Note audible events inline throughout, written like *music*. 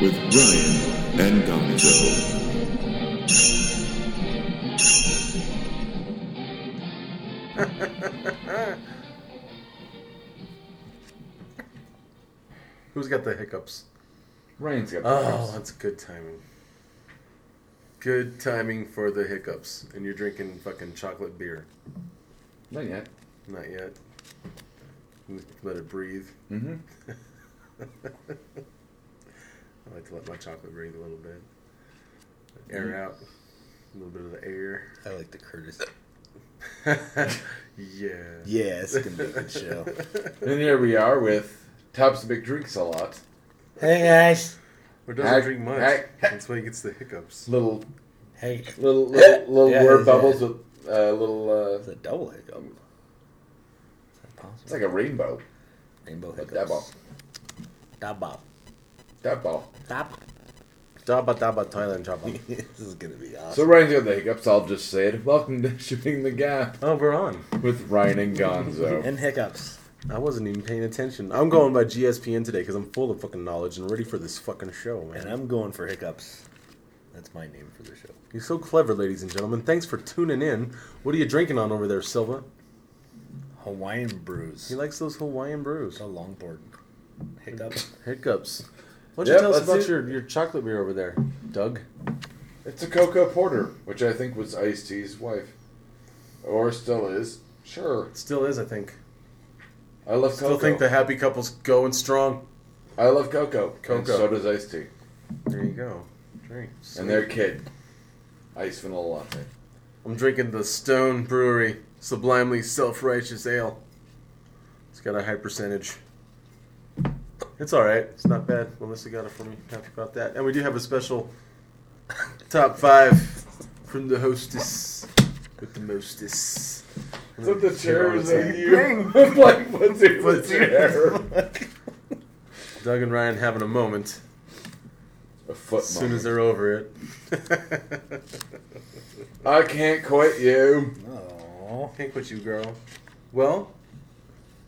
with Ryan and Gonzo. *laughs* Who's got the hiccups? Ryan's got the Oh, hiccups. that's good timing. Good timing for the hiccups. And you're drinking fucking chocolate beer. Not yet. Not yet. Let it breathe. Mm-hmm. *laughs* I like to let my chocolate breathe a little bit. Air Mm. out. A little bit of the air. I like the Curtis. *laughs* yeah. Yeah, it's gonna be a good show. *laughs* And here we are with Tops Big Drinks a lot. hey guys. Or doesn't Hack- drink much. hack- That's why he gets the hiccups. Little, Hey, little, *laughs* little, little Yeah, word yeah. bubbles with uh, little. it's Uh, a double hiccup. Is that it's like a rainbow. Rainbow But hiccups. double. Double. That ball. Double. Daba daba Thailand chapa. *laughs* this is gonna be awesome. So. Ryan's got the hiccups. I'll just say it. Welcome to *laughs* Shooting the Gap Oh, we're on. with Ryan and Gonzo. *laughs* And hiccups. I wasn't even paying attention. I'm going by GSPN today because I'm full of fucking knowledge and ready for this fucking show, man. And I'm going for hiccups. That's my name for the show. You're so clever, ladies and gentlemen. Thanks for tuning in. What are you drinking on over there, Silva? Hawaiian brews. He likes those Hawaiian brews. A longboard. Hiccups. Hiccups. Why don't Yep, you tell us about your, your chocolate beer over there, Doug? It's a cocoa porter, which I think was Ice T's wife, or still is. Sure, It still is, I think. I love cocoa. Still cocoa. think the happy couple's going strong. I love cocoa. Cocoa. And so does Ice T. There you go. Drink. And their kid, Ice Vanilla Latte. I'm drinking the Stone Brewery Sublimely Self-Righteous Ale. It's got a high percentage. It's all right. It's not bad. Melissa got it for me. Happy about that. And we do have a special top five from the hostess with the mostess. Is that *laughs* the chair? Is that Bang. you? like, what's in the What's chair? Doug and Ryan having a moment A foot as soon as they're over it. I can't quit you. Oh. Can't quit you, girl. Well,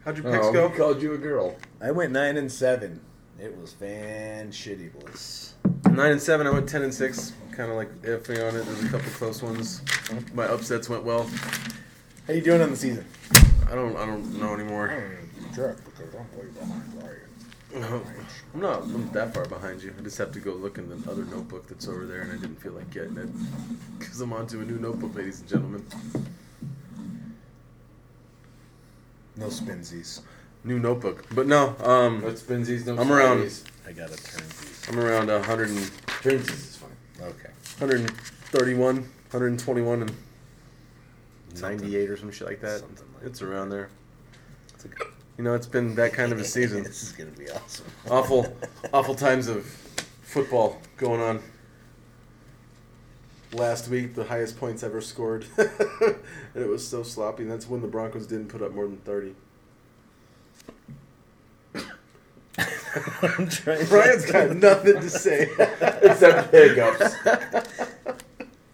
how'd your picks Oh, go? he called you a girl. I went nine and seven. It was fan shitty boys. Nine and seven. I went ten and six. Kind of like iffy on it. There's a couple close ones. My upsets went well. How you doing on the season? I don't. I don't know anymore. Check because I'm way behind Ryan. Oh, I'm not. I'm that far behind you. I just have to go look in the other notebook that's over there, and I didn't feel like getting it because I'm onto a new notebook, ladies and gentlemen. No spinsies. New notebook. But no. Um. What's Benzies? No I'm around- Smarties. I gotta turn these. I'm around 100 and, Turnsies is fine. Okay. 131, 121, and Something. 98 or some shit like that. Something like It's around there. It's a. You know, it's been that kind of a *laughs* season. this is gonna be awesome. awful, *laughs* awful times of football going on. Last week, the highest points ever scored, *laughs* and it was so sloppy. And that's when the Broncos didn't put up more than thirty. I'm trying. Brian's got nothing to say. *laughs* Except hiccups.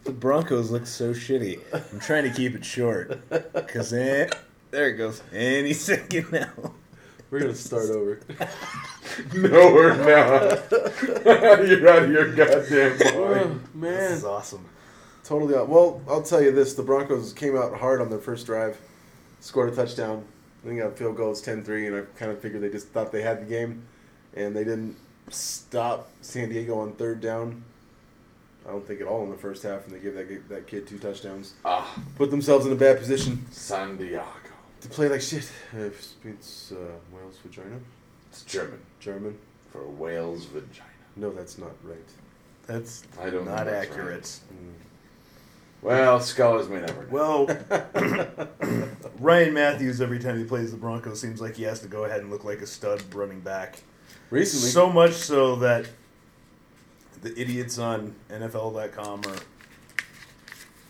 The Broncos look so shitty. I'm trying to keep it short. Cause eh, there it goes. Any *laughs* second now. We're gonna start over. *laughs* no, we're not. You're out of your goddamn Oh, mind. This is awesome. totally. Out. Well, I'll tell you this: the Broncos came out hard on their first drive, scored a touchdown. Then got field goals 10-3, and I kind of figured they just thought they had the game, and they didn't stop San Diego on third down. I don't think at all in the first half, and they gave that that kid two touchdowns. Ah, Put themselves in a bad position San Diego. to play like shit. Uh, It's uh, whale's vagina, It's German German. for whale's vagina. No, that's not right. That's I don't not accurate. Mm. Well, scholars may never know. Well, *laughs* Ryan Mathews every time he plays the Broncos seems like he has to go ahead and look like a stud running back. Recently, So much so that the idiots on NFL.com are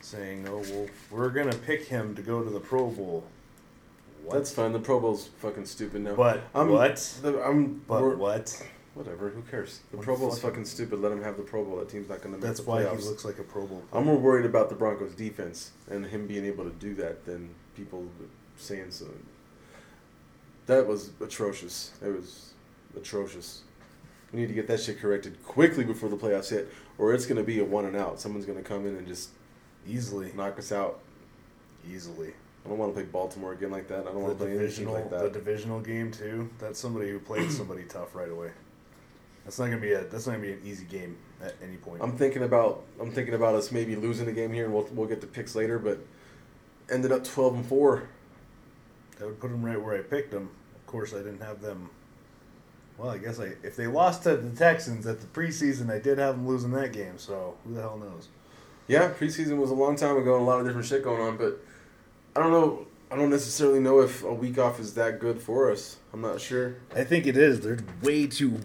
saying, "Oh well, we're gonna pick him to go to the Pro Bowl." What? that's fine. The Pro Bowl's fucking stupid now. But I'm, what? The, I'm. But what? Whatever. Who cares? The Pro Bowl's fucking- fucking stupid. Let him have the Pro Bowl. That team's not going to make That's the why playoffs. he looks like a Pro Bowl. I'm more worried about the Broncos' defense and him being able to do that than people saying so. That was atrocious. It was atrocious. We need to get that shit corrected quickly before the playoffs hit, or it's going to be a one and out. Someone's going to come in and just Easily, knock us out. easily. I don't want to play Baltimore again like that. I don't The want to play anything like that. the divisional game too. That's somebody who played somebody tough right away. That's not gonna be a. That's not gonna be an easy game at any point. I'm thinking about I'm thinking about us maybe losing a game here, and we'll we'll get the picks later. But ended up 12 and four. That would put them right where I picked them. Of course, I didn't have them. Well, I guess I if they lost to the Texans at the preseason, I did have them losing that game. So who the hell knows? Yeah, preseason was a long time ago, and a lot of different shit going on. But I don't know. I don't necessarily know if a week off is that good for us. I'm not sure. I think it is. They're way too.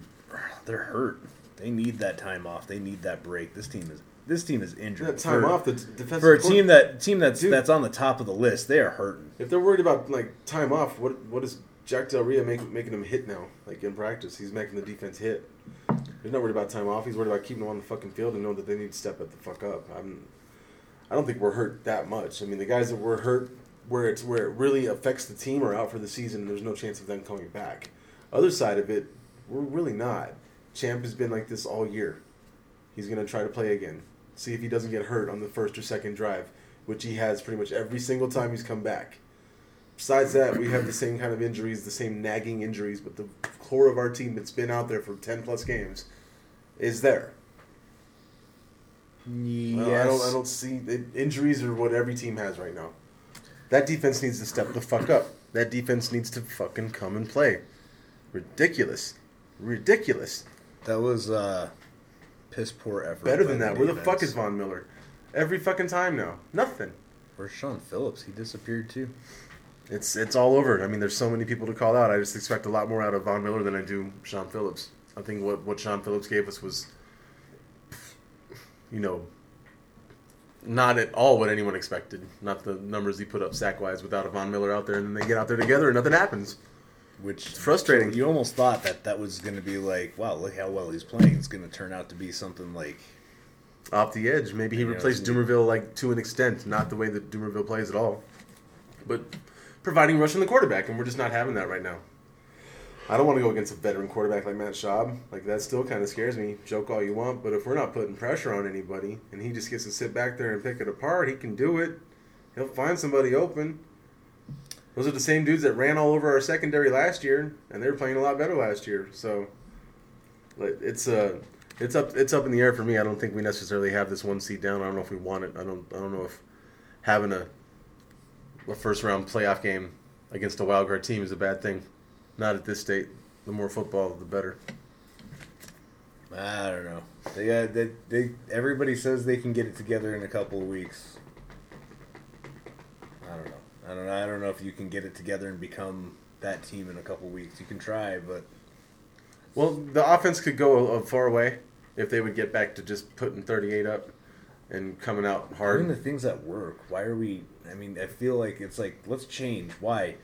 They're hurt. They need that time off. They need that break. This team is. This team is injured. That time For- off the defensive for a team that team that's Dude. that's on the top of the list. They are hurting. If they're worried about like time off, what what is Jack Del Rio make, making them hit now? Like in practice, he's making the defense hit. He's not worried about time off. He's worried about keeping them on the fucking field and know that they need to step it the fuck up. I'm. I don't think we're hurt that much. I mean, the guys that were hurt where it's where it really affects the team are out for the season. and There's no chance of them coming back. Other side of it, we're really not. Champ has been like this all year. He's gonna try to play again. See if he doesn't get hurt on the first or second drive, which he has pretty much every single time he's come back. Besides that, we have the same kind of injuries, the same nagging injuries, but the core of our team that's been out there for ten plus games is there. Yes. I don't. I don't see it, injuries are what every team has right now. That defense needs to step the fuck up. That defense needs to fucking come and play. Ridiculous, ridiculous. That was uh, piss poor effort. Better than that. Where the fuck is Von Miller? Every fucking time now. Nothing. Where's Shaun Phillips? He disappeared too. It's it's all over. I mean, there's so many people to call out. I just expect a lot more out of Von Miller than I do Shaun Phillips. I think what what Shaun Phillips gave us was, you know, not at all what anyone expected. Not the numbers he put up sack wise without a Von Miller out there, and then they get out there together and nothing happens. Which It's frustrating. You almost thought that that was going to be like, wow, look how well he's playing. It's going to turn out to be something like Off the edge, maybe he replaced Dumervil like to an extent, not the way that Dumervil plays at all, but providing rush rushing the quarterback, and we're just not having that right now. I don't want to go against a veteran quarterback like Matt Schaub. Like that still kind of scares me. Joke all you want, but if we're not putting pressure on anybody, and he just gets to sit back there and pick it apart, he can do it. He'll find somebody open. Those are the same dudes that ran all over our secondary last year, and they were playing a lot better last year. So, it's uh, it's up it's up in the air for me. I don't think we necessarily have this one seat down. I don't know if we want it. I don't I don't know if having a a first round playoff game against a wild card team is a bad thing. Not at this state. The more football, the better. I don't know. They, they, they, everybody says they can get it together in a couple of weeks. I don't know. I don't know. I don't know if you can get it together and become that team in a couple weeks. You can try, but Well, the offense could go a, a far away if they would get back to just putting 38 up and coming out hard. doing the things that work. Why are we? I mean, I feel like it's like let's change. Why?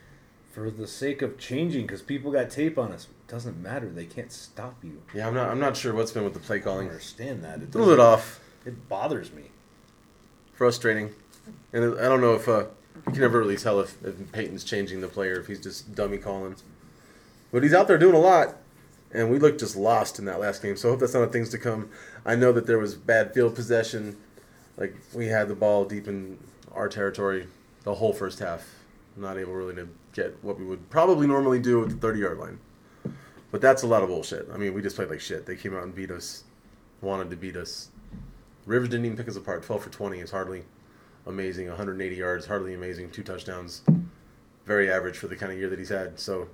For the sake of changing, because people got tape on us. It doesn't matter. They can't stop you. Yeah, I'm not I'm not sure what's been with the play calling. I don't understand that. It A little bit off. It bothers me. frustrating. And I don't know if uh, you can never really tell if, if Peyton's changing the player, if he's just dummy calling. But he's out there doing a lot, and we looked just lost in that last game. So I hope that's not a things to come. I know that there was bad field possession. Like we had the ball deep in our territory the whole first half, not able really to get what we would probably normally do at the 30 yard line. But that's a lot of bullshit. I mean, we just played like shit. They came out and beat us, wanted to beat us. Rivers didn't even pick us apart. 12 for 20 is hardly amazing. 180 yards, hardly amazing. Two touchdowns. Very average for the kind of year that he's had. So,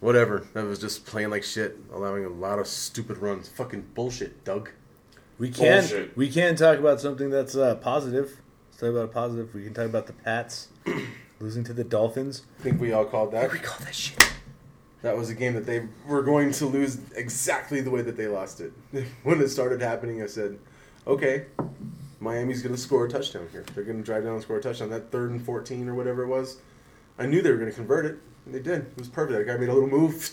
whatever. That was just playing like shit, allowing a lot of stupid runs. Fucking bullshit, Doug. We can Bullshit. we can talk about something that's uh, positive. Let's talk about a positive. We can talk about the Pats *clears throat* losing to the Dolphins. I think we all called that. We call that shit. That was a game that they were going to lose exactly the way that they lost it. *laughs* when it started happening, I said, okay, Miami's going to score a touchdown here. They're going to drive down and score a touchdown. That third and 14 or whatever it was, I knew they were going to convert it. And they did. It was perfect. That guy made a little move,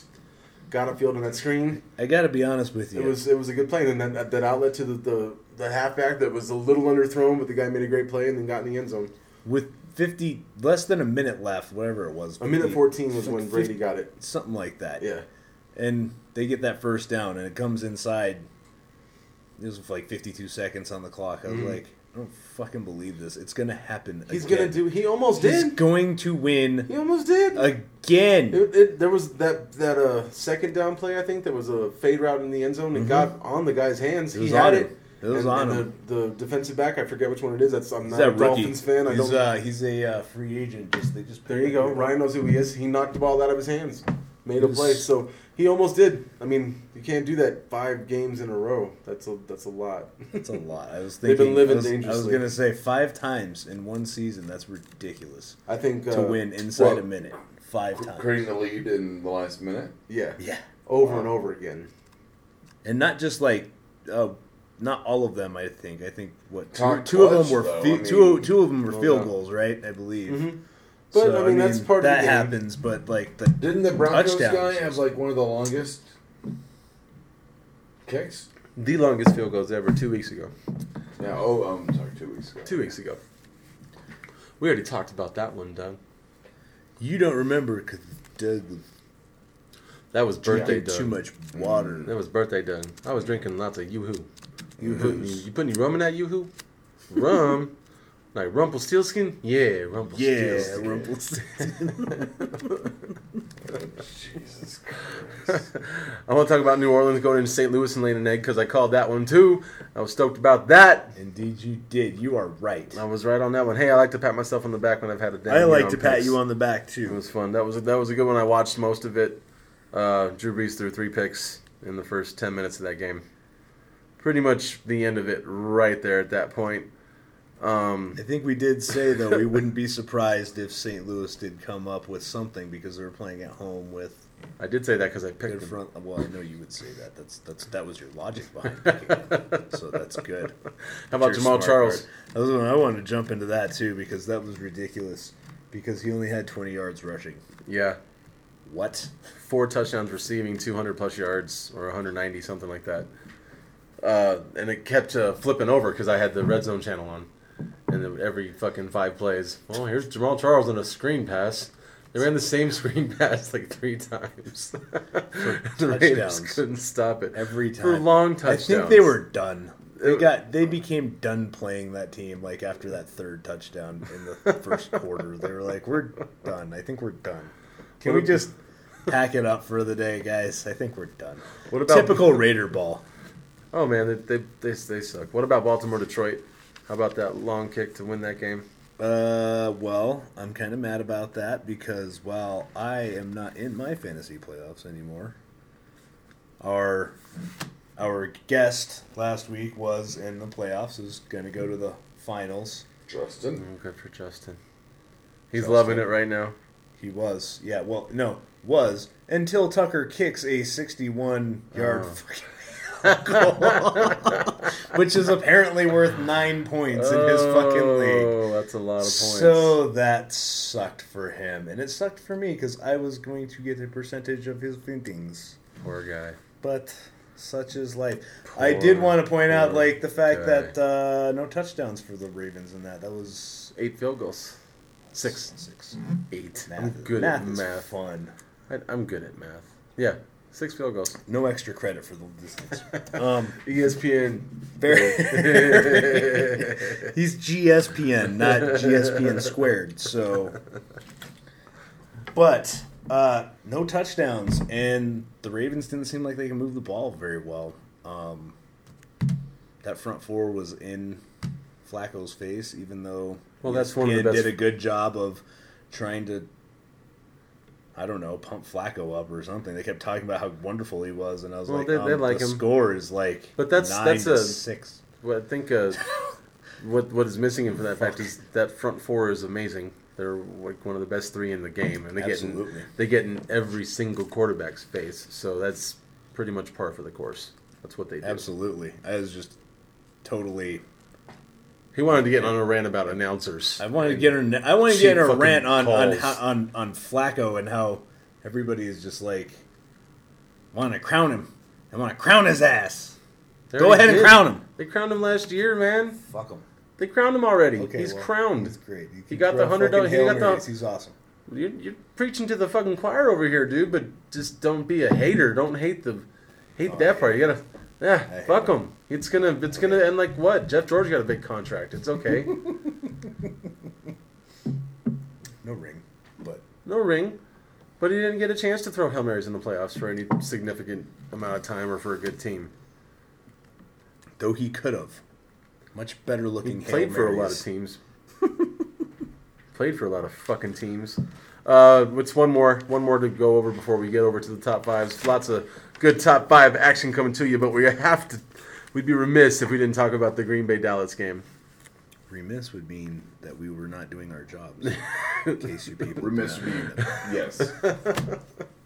got upfield on that screen. I got to be honest with you. It was it was a good play. And then that, that outlet to the, the, the halfback that was a little underthrown, but the guy made a great play and then got in the end zone. with fifty less than a minute left, whatever it was. A minute 14 was like when Brady 50 got it. something like that. Yeah. and they get that first down, and it comes inside. It was like 52 seconds on the clock. I was like, I don't fucking believe this. It's gonna happen. He's again. gonna do. He almost He's did. He's going to win He almost did. again. It, it, there was that that uh, second down play. I think there was a fade route in the end zone. It got on the guy's hands. Mm-hmm. He had it. It was and, on and him. The, the defensive back. I forget which one it is. That's I'm He's not a rookie. Dolphins fan. I he's, don't. uh, he's a uh, free agent. Just they just there you go. Ryan knows who he is. He knocked the ball out of his hands. Made a play. So he almost did. I mean, you can't do that five games in a row. That's a that's a lot. That's a lot. I was *laughs* thinking. They've thinking. been living I was, I was gonna say five times in one season. That's ridiculous I think uh, to win inside well, a minute. Five times. Creating the lead in the last minute. Yeah. Yeah, Over and over again. and not just like, uh, not all of them. I think. I think what two, Talk two of them were though, fi- I mean, two two of them were field goals, right? I believe. Mhm. But, So, I mean, that's part of that happens. But like the Didn't the Broncos Touchdowns. guy have like one of the longest kicks? The longest field goals ever. Two weeks ago. Yeah. Oh, um, sorry, two weeks ago. Two weeks ago. We already talked about that one, Doug. you don't remember because Doug was That was birthday drinking Doug. too much water. That was birthday Doug. I was drinking lots of yoo-hoo. You put, any, you put any rum in that yoo-hoo? Rum? *laughs* like Rumpelstiltskin? Yeah, Yeah, Rumpelstiltskin. *laughs* Jesus Christ. I want to talk about New Orleans going into St. Louis and laying an egg because I called that one too. I was stoked about that. Indeed, you did. You are right. I was right on that one. Hey, I like to pat myself on the back when I've had a day. I like to pat you on the back too. It was fun. That was that was a good one. I watched most of it. Uh, Drew Brees threw three picks in the first ten minutes of that game. Pretty much the end of it, right there at that point. Um, I think we did say though we wouldn't be surprised if St. Louis did come up with something because they were playing at home with I did say that because I picked front. Well, I know you would say that. That's that's that was your logic behind *laughs* picking them. so that's good. How about Jamaal Charles? I was I wanted to jump into that too because that was ridiculous. Because he only had 20 yards rushing. Yeah, What? four touchdowns receiving, 200 plus yards or 190, something like that. Uh, and it kept uh, flipping over because I had the red zone channel on, and then every fucking five plays, well, here's Jamaal Charles on a screen pass. They ran the same *laughs* screen pass like three times. *laughs* the Raiders touchdowns. couldn't stop it Every time. for long touchdowns. I think they were done. They got they became done playing that team like after that third touchdown in the *laughs* first quarter. They were like, "We're done. I think we're done. Can What we just pack it up for the day, guys? I think we're done." What about Typical Raider ball. Oh man, they they, they they suck. What about Baltimore Detroit? How about that long kick to win that game? Uh, well, I'm kind of mad about that because while I am not in my fantasy playoffs anymore, our our guest last week was in the playoffs. Is going to go to the finals. Justin. Mm, good for Justin. He's Justin. loving it right now. He was, yeah. Well, no, was until Tucker kicks a 61 yard Oh. Goal, which is apparently worth nine points in his fucking league. Oh, that's a lot of points. So that sucked for him, and it sucked for me because I was going to get a percentage of his thinkings. Poor guy. But such is life. I did want to point out, like the fact guy. that uh, no touchdowns for the Ravens in that. That was Eight field goals. Six. Six. Eight. Math, I'm good math at math. fun. I, I'm good at math. Yeah. Six field goals. No extra credit for the distance. *laughs* um, ESPN. very. *laughs* He's GSPN, not GSPN squared. So, but uh, no touchdowns, and the Ravens didn't seem like they can move the ball very well. Um, that front four was in Flacco's face, even though Well, that's one of the best- did a good job of trying to. I don't know, pump Flacco up or something. They kept talking about how wonderful he was, and I was Well, like, they- um, they like the him. score is like, But that's- that's a- six. Well, I think uh, *laughs* what what is missing from that fact is that front four is amazing. They're like one of the best three in the game, and they get in, they get in every single quarterback's face. So that's pretty much par for the course. That's what they do. Absolutely. I was just totally. He wanted to get on a rant about announcers. I wanted to get her. I wanted to get Cheap her a rant on on, how, on on Flacco and how everybody is just like want to crown him. I want to crown his ass. They Go already ahead and crown him. They crowned him last year, man. Fuck him. They crowned him already. Okay, He's well, crowned. He's great. He got the hundred dollars- he got the- Marys. He's awesome. You're, you're preaching to the fucking choir over here, dude. But just don't be a hater. Don't hate the hate Oh, that I part. You gotta yeah, fuck him. It's gonna it's gonna end like what? Jeff George got a big contract. It's okay. *laughs* No ring, but no ring, but he didn't get a chance to throw hail marys in the playoffs for any significant amount of time or for a good team. though he could have. Much better looking. He played for a lot of teams. *laughs* played for a lot of fucking teams. Uh, what's one more? One more to go over before we get over to the top fives. Lots of good top five action coming to you, but we have to. We'd be remiss if we didn't talk about the Green Bay Dallas game. Remiss would mean that we were not doing our jobs. *laughs* in case you people Remiss did not me. know that. Yes. *laughs*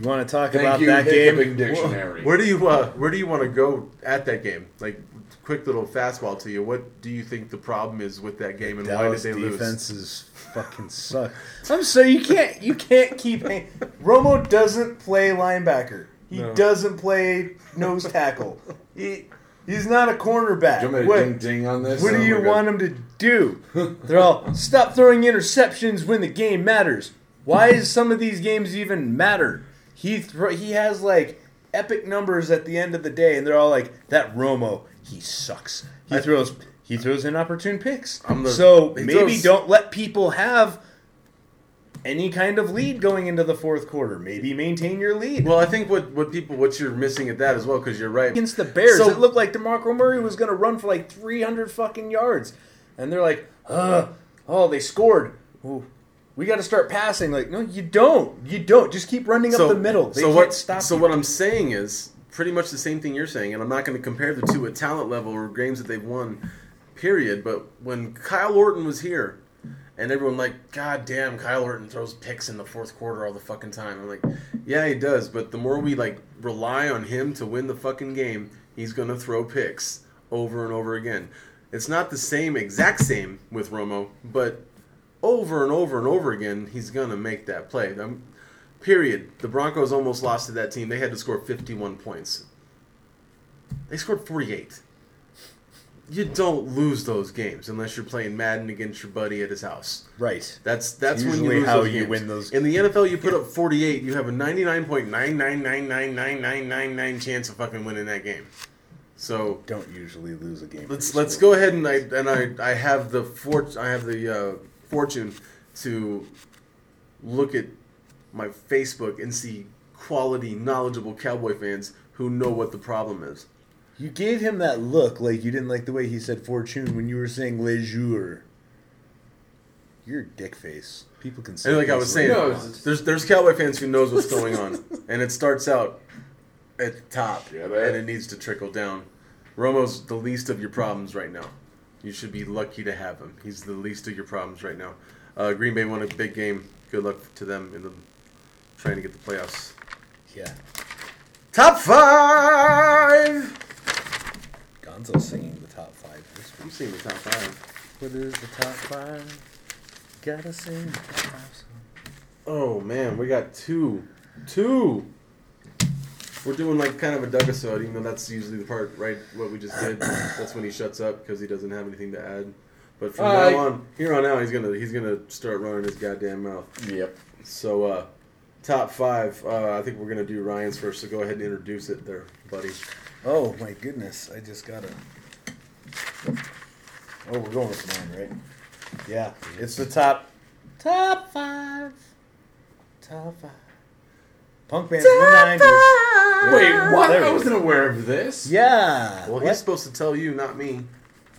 You want to talk Thank about you, that game? Dictionary. Where do you uh, Where do you want to go at that game? Like, quick little fastball to you. What do you think the problem is with that game, and Dallas why did they lose? defenses fucking suck. I'm sorry, you can't you can't keep hang- Romo doesn't play linebacker. He No. doesn't play nose tackle. He he's not a cornerback. You want me to What, ding ding on this? what do Oh you want him to do? They're all stop throwing interceptions when the game matters. Why does some of these games even matter? He thro- he has like epic numbers at the end of the day, and they're all like that Romo. He sucks. He I- throws he throws inopportune picks. The- so maybe throws- don't let people have any kind of lead going into the fourth quarter. Maybe maintain your lead. Well, I think what, what people what you're missing at that as well because you're right. against the Bears, So- it looked like DeMarco Murray was going to run for like 300 fucking yards. And they're like, uh, oh, they scored. Ooh, we got to start passing. Like, no, you don't. You don't. Just keep running up the middle. They so can't what? stop so you. what I'm saying is pretty much the same thing you're saying, and I'm not going to compare the two at talent level or games that they've won, period. But when Kyle Orton was here, and everyone like, God damn, Kyle Orton throws picks in the fourth quarter all the fucking time. I'm like, yeah, he does. But the more we like rely on him to win the fucking game, he's going to throw picks over and over again. It's not the same, exact same with Romo, but over and over and over again, he's gonna make that play. Um, period. The Broncos almost lost to that team. They had to score 51 points. They scored 48. You don't lose those games unless you're playing Madden against your buddy at his house. right. That's that's when you Usually lose how those you games. win those- In the NFL, you put up 48, you have a 99.9999999 chance of fucking winning that game. So Don't usually lose a game. let's let's go ahead and I and I I have the fort I have the uh, fortune to look at my Facebook and see quality, knowledgeable Cowboy fans who know what the problem is. You gave him that look like you didn't like the way he said fortune when you were saying le jour. You're a dick face. People can say And like I was saying, No, there's there's Cowboy fans who knows what's going on, *laughs* and it starts out at the top, Yeah, and it needs to trickle down. Romo's the least of your problems right now. You should be lucky to have him. He's the least of your problems right now. Uh, Green Bay won a big game. Good luck to them in the trying to get the playoffs. yeah. Top five. Gonzo's singing the top five this I'm week. seeing the top five. What is the top five? Gotta sing the top five song. Oh man, we got two, two. We're doing like kind of a Dougisode, even though that's usually the part right. What we just did. That's when he shuts up because he doesn't have anything to add. But from Uh, now on, here on out, he's gonna he's gonna start running his goddamn mouth. Yep. So uh, top five. Uh, I think we're gonna do Ryan's first. So go ahead and introduce it, there, buddy. Oh my goodness! I just gotta. Oh, we're going with mine, right? Yeah, it's the top. Top five. Top five. Punk bands in the nineties. Wait, what? There I wasn't aware of this. Yeah. Well, What? he's supposed to tell you, not me.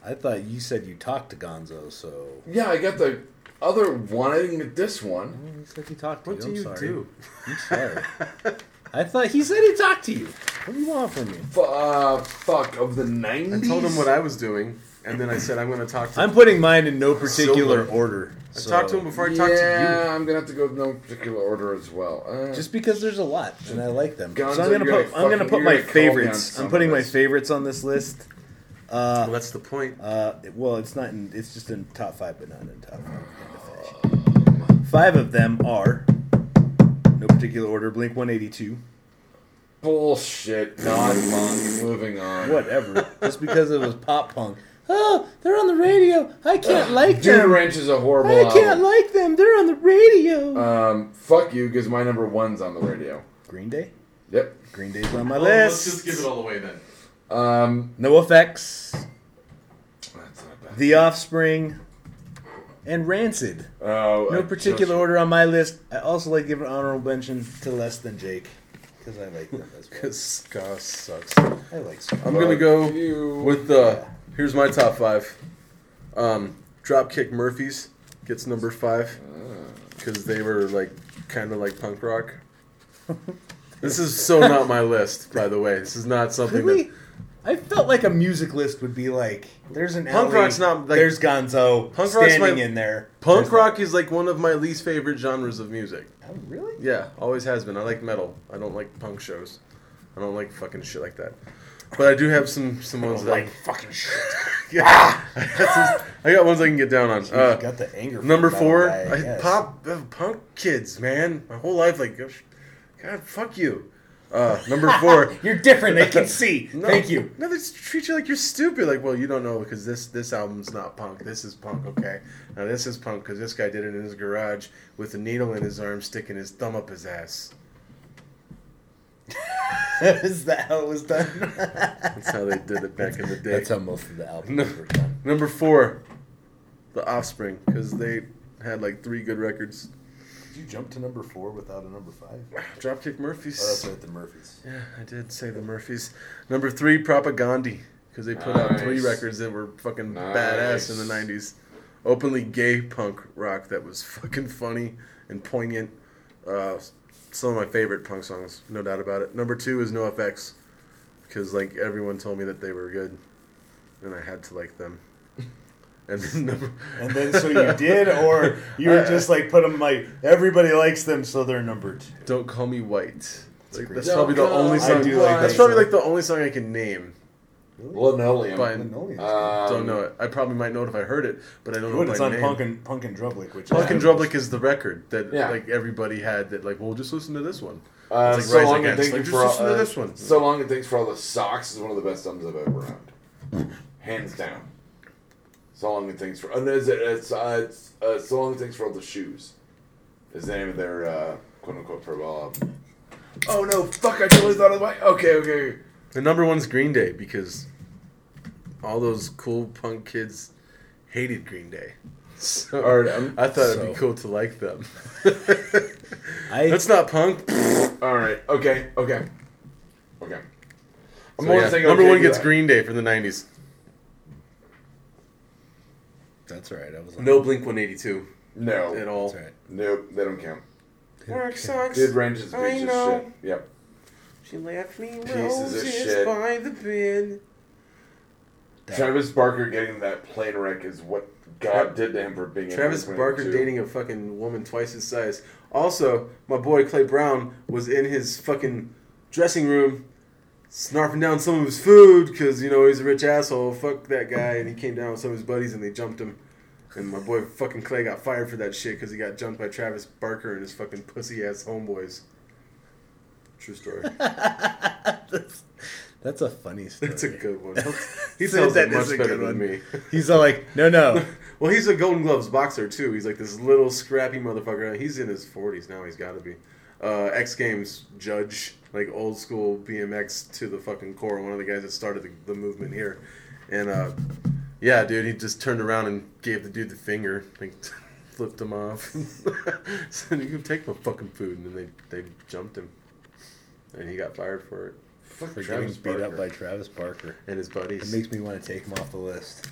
I thought you said you talked to Gonzo, so. Yeah, I got the other one. I didn't get this one. He said he talked to What you. do I'm you sorry. do? I'm sorry. I thought he said he talked to you. What do you want from me? F- uh, fuck of the nineties. I told him what I was doing, and then I said I'm gonna talk to. I'm putting mine in no particular Silver. order. I so- talked to him before I yeah, talked to you. Yeah, I'm gonna have to go with no particular order as well. Uh, Just because there's a lot and I like them. Gonzo, so I'm gonna you're put gonna I'm gonna fucking- put you're my gonna call me on favorites. some I'm of putting my this. favorites on this list. you. Well, Uh, that's the point. uh, well, it's not in. It's just in top five, but not in top five. kind of fashion. Five of them are, no particular order. Blink 182. bullshit. Not punk. Moving on. Whatever. just because it was pop punk Oh, they're on the radio. I can't like Dude them. Ranch is a horrible I can't album. like them. They're on the radio. um, fuck you, because my number one's on the radio. Green Day. Yep. Green Day's on my Well, list. let's just give it all away then. Um, NOFX. that's not. The Offspring. And Rancid. Oh, No I particular just- order on my list. I also like giving an honorable mention to Less Than Jake because I like them as well. *laughs* Because ska sucks. I like some. I'm gonna go you. with the. Here's my top five. Um, Dropkick Murphys gets number five because they were like kind of like punk rock. *laughs* this is so not my list, by the way. This is not something Really? that I felt like a music list would be like there's an Punk alley, rock's not, like- there's Gonzo Punk rock's standing my- in there. punk There's rock is like one of my least favorite genres of music. Oh, really? Yeah, always has been. I like metal. I don't like punk shows. I don't like fucking shit like that. But I do have some some ones that fucking shit. *laughs* yeah. I got some- I got ones I can get down on. you Uh, got the anger. Number four, I, guess. pop uh, punk kids, man. My whole life, like, gosh, God, fuck you. Uh, number *laughs* four. You're different. They can *laughs* see. No, Thank you. No, they treat you like you're stupid. Like, well, you don't know because this this album's not punk. This is punk, okay? Now this is punk because this guy did it in his garage with a needle in his arm, sticking his thumb up his ass. *laughs* is that how it was done? That's how they did it back in the day. That's how most of the albums No. were done. Number four, The Offspring, because they had like three good records. Did you jump to number four without a number five? Dropkick Murphys. Oh, that's right, the Murphys. Yeah, I did say the Murphys. Number three, Propagandhi, because they put out three records that were fucking Nice. badass in the '90s. Openly gay punk rock that was *laughs* fucking funny and poignant. Uh, some of my favorite punk songs, no doubt about it. Number two is NOFX, because like everyone told me that they were good, and I had to like them. *laughs* And then number, And then so you did, or you were just like put them like everybody likes them, so they're number two. Don't call me white. Like, that's probably the only song. me do like that's probably like the only song I can name. Linoleum. But Linoleum. Um, don't know it. I probably might know it if I heard it, but I don't You know would, it it's by on name. Punk and Punk in Drublic, which Punk is- and Drublic is the record that Yeah. like everybody had. That like, well, just listen to this one. Uh, It's like so Rise long and Against. thank Like, you just for all, listen to uh, this one. So long and thanks for all the socks is one of the best albums I've ever owned, hands down. So long and thanks for. And is it? It's uh, it's uh, so long and thanks for all the shoes. Is the name of their uh, quote unquote farewell album. Oh no! Fuck! I totally thought of the way. Okay, okay. The number one's Green Day because all those cool punk kids hated Green Day. So All right, I'm- I thought it'd be cool to like them. *laughs* I, That's not punk. *laughs* All right. Okay. Okay. Okay. I'm So, only yeah, number okay one gets that. Green Day from the '90s. that's all right. I was No Blink 182 No. at all. That's all right. Nope. They don't count. Work sucks. Good range is a I piece of know. shit. Yep. She left me Pieces of roses shit. by the bin. Travis Barker getting that plane wreck is what God did to him for being Travis Blink-182. Barker dating a fucking woman twice his size. Also, my boy Clay Brown was in his fucking dressing room snarfing down some of his food because, you know, he's a rich asshole. Fuck that guy. And he came down with some of his buddies and they jumped him. And my boy fucking Clay got fired for that shit because he got jumped by Travis Barker and his fucking pussy ass homeboys. True story. *laughs* that's, that's a funny story. That's a good one. *laughs* He tells that much a better good than one. me. He's all like, no, no. *laughs* Well, he's a Golden Gloves boxer too. He's like this little scrappy motherfucker. He's in his forties now. He's got to be. Uh, X Games judge, like old school BMX to the fucking core. One of the guys that started the, the movement here, and uh, yeah, dude, he just turned around and gave the dude the finger, like flipped him off. Said, "You can take my fucking food," and then they they jumped him, and he got fired for it. Fuck For Travis getting beat up by Travis Barker. And his buddies. It makes me want to take him off the list.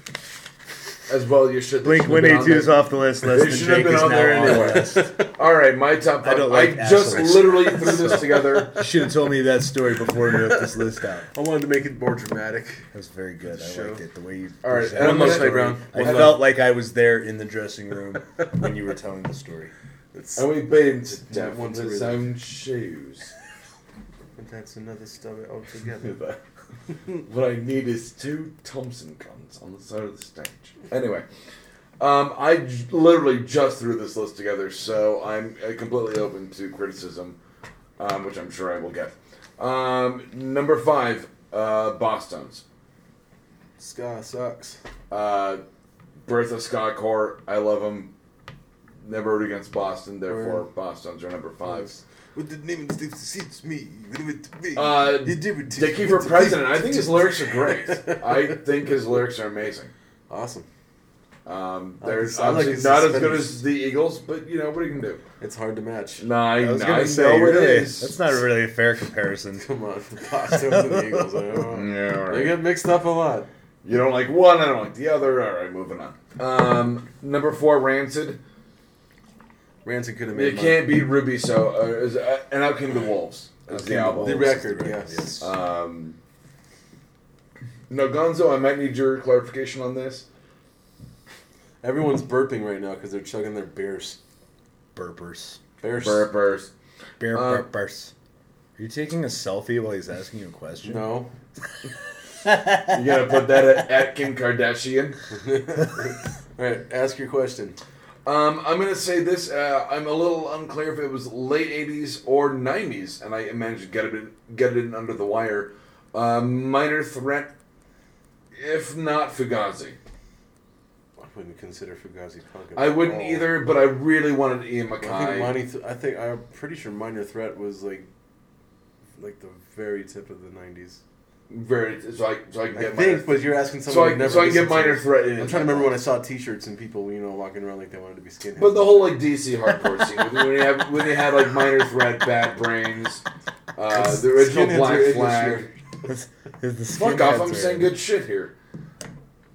As well, you should. Blink they should've 182 is off the list. Less They than should have Jake been is on now there on the anyway. list. *laughs* All right, my top I five. don't I, like just assholes. literally threw this *laughs* together. You should have told me that story before we ripped this list out. I wanted to make it more dramatic. That was very good. I Show. liked it. The way you. All right, presented and I'm the gonna- story. Brown. I One felt like I was there in the dressing room *laughs* when you were telling the story. It's, And we him to death One with to his own shoes. That's another story altogether. *laughs* what I need is two Thompson guns on the side of the stage. Anyway, um, I j- literally just threw this list together, so I'm uh, completely open to criticism, um, which I'm sure I will get. Um, number five, uh, Bosstones. Ska sucks. Uh, Birth of Scott Core, I love him. Never root against Boston, therefore Word. Bosstones are number five. With the name of the suits me. Uh, Dickie for *laughs* president. I think his *laughs* lyrics are great. I *laughs* think his lyrics are amazing. Awesome. Um, they're like his- I like not as good as the Eagles, but you know what are you gonna do? It's hard to match. No, I, I was gonna know say, it really, is. that's not really a fair comparison. Come on, Boston and the Eagles. I don't know. Yeah, all They get mixed up a lot. You don't like one, I don't like the other. All right, moving on. Um, number four, Rancid. Rancid could have You It mine. can't beat Ruby, so uh, is, uh, and Out Came the Wolves is the Came the album. The record, yes. Um, no, Gonzo, I might need your clarification on this. Everyone's burping right now because they're chugging their beers. Burpers. Bears. Burpers. Beer Uh, burpers. Are you taking a selfie while he's asking you a question? No. You gotta put that at, at Kim Kardashian. *laughs* All right, ask your question. Um, I'm gonna say this. Uh, I'm a little unclear if it was late '80s or '90s, and I managed to get it in, get it in under the wire. Um, minor threat, if not Fugazi. I wouldn't consider Fugazi punk. I wouldn't all. either, but I really wanted Ian I think, MacKaye. Minor Th- I think I'm pretty sure Minor Threat was like, like the very tip of the '90s. Very so I so I can I get think, minor, but you're asking so someone I who never so I can get minor it. threat. I'm trying to remember when I saw T-shirts and people, you know, walking around like they wanted to be skinheads. But the whole like DC hardcore scene when they have when they had like minor threat, bad brains, uh, the original Skinheads Black Flag. this Is the Fuck off! skinheads I'm saying good shit here.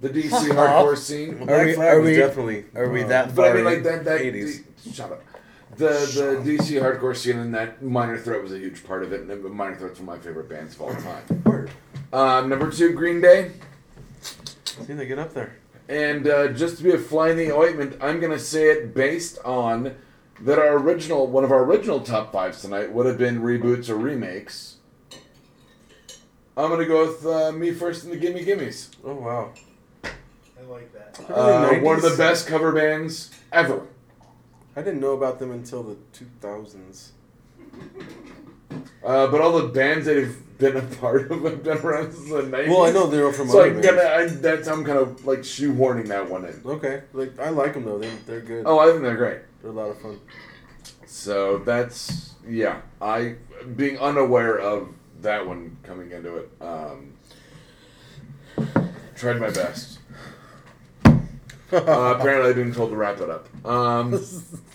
The DC Fuck hardcore off. scene. Well, Are we- are was we- definitely. Are we uh, that But I mean, like that. That 80s? the- shut up. The the DC hardcore scene and that minor threat was a huge part of it. And minor threat's one of my favorite bands of all time. Word. Um, number two, Green Day. See, they get up there. And uh, just to be a fly in the ointment, I'm gonna say it based on that our original one of our original top fives tonight would have been reboots or remakes. I'm gonna go with uh, me first and the Gimme Gimmes. Oh wow. I like that. Uh, Really one of the best cover bands ever. I didn't know about them until the 2000s. *laughs* Uh, but all the bands that have been a part of have been around since the 90s. Well, I know they were from So other get bands. I, that's I'm kind of like shoehorning that one in. Okay, like I like them though. They they're good. Oh, I think they're great. They're a lot of fun. So that's yeah. I being unaware of that one coming into it. Um, tried my best. *laughs* Uh, apparently, I've been told to wrap it up. Um, *laughs*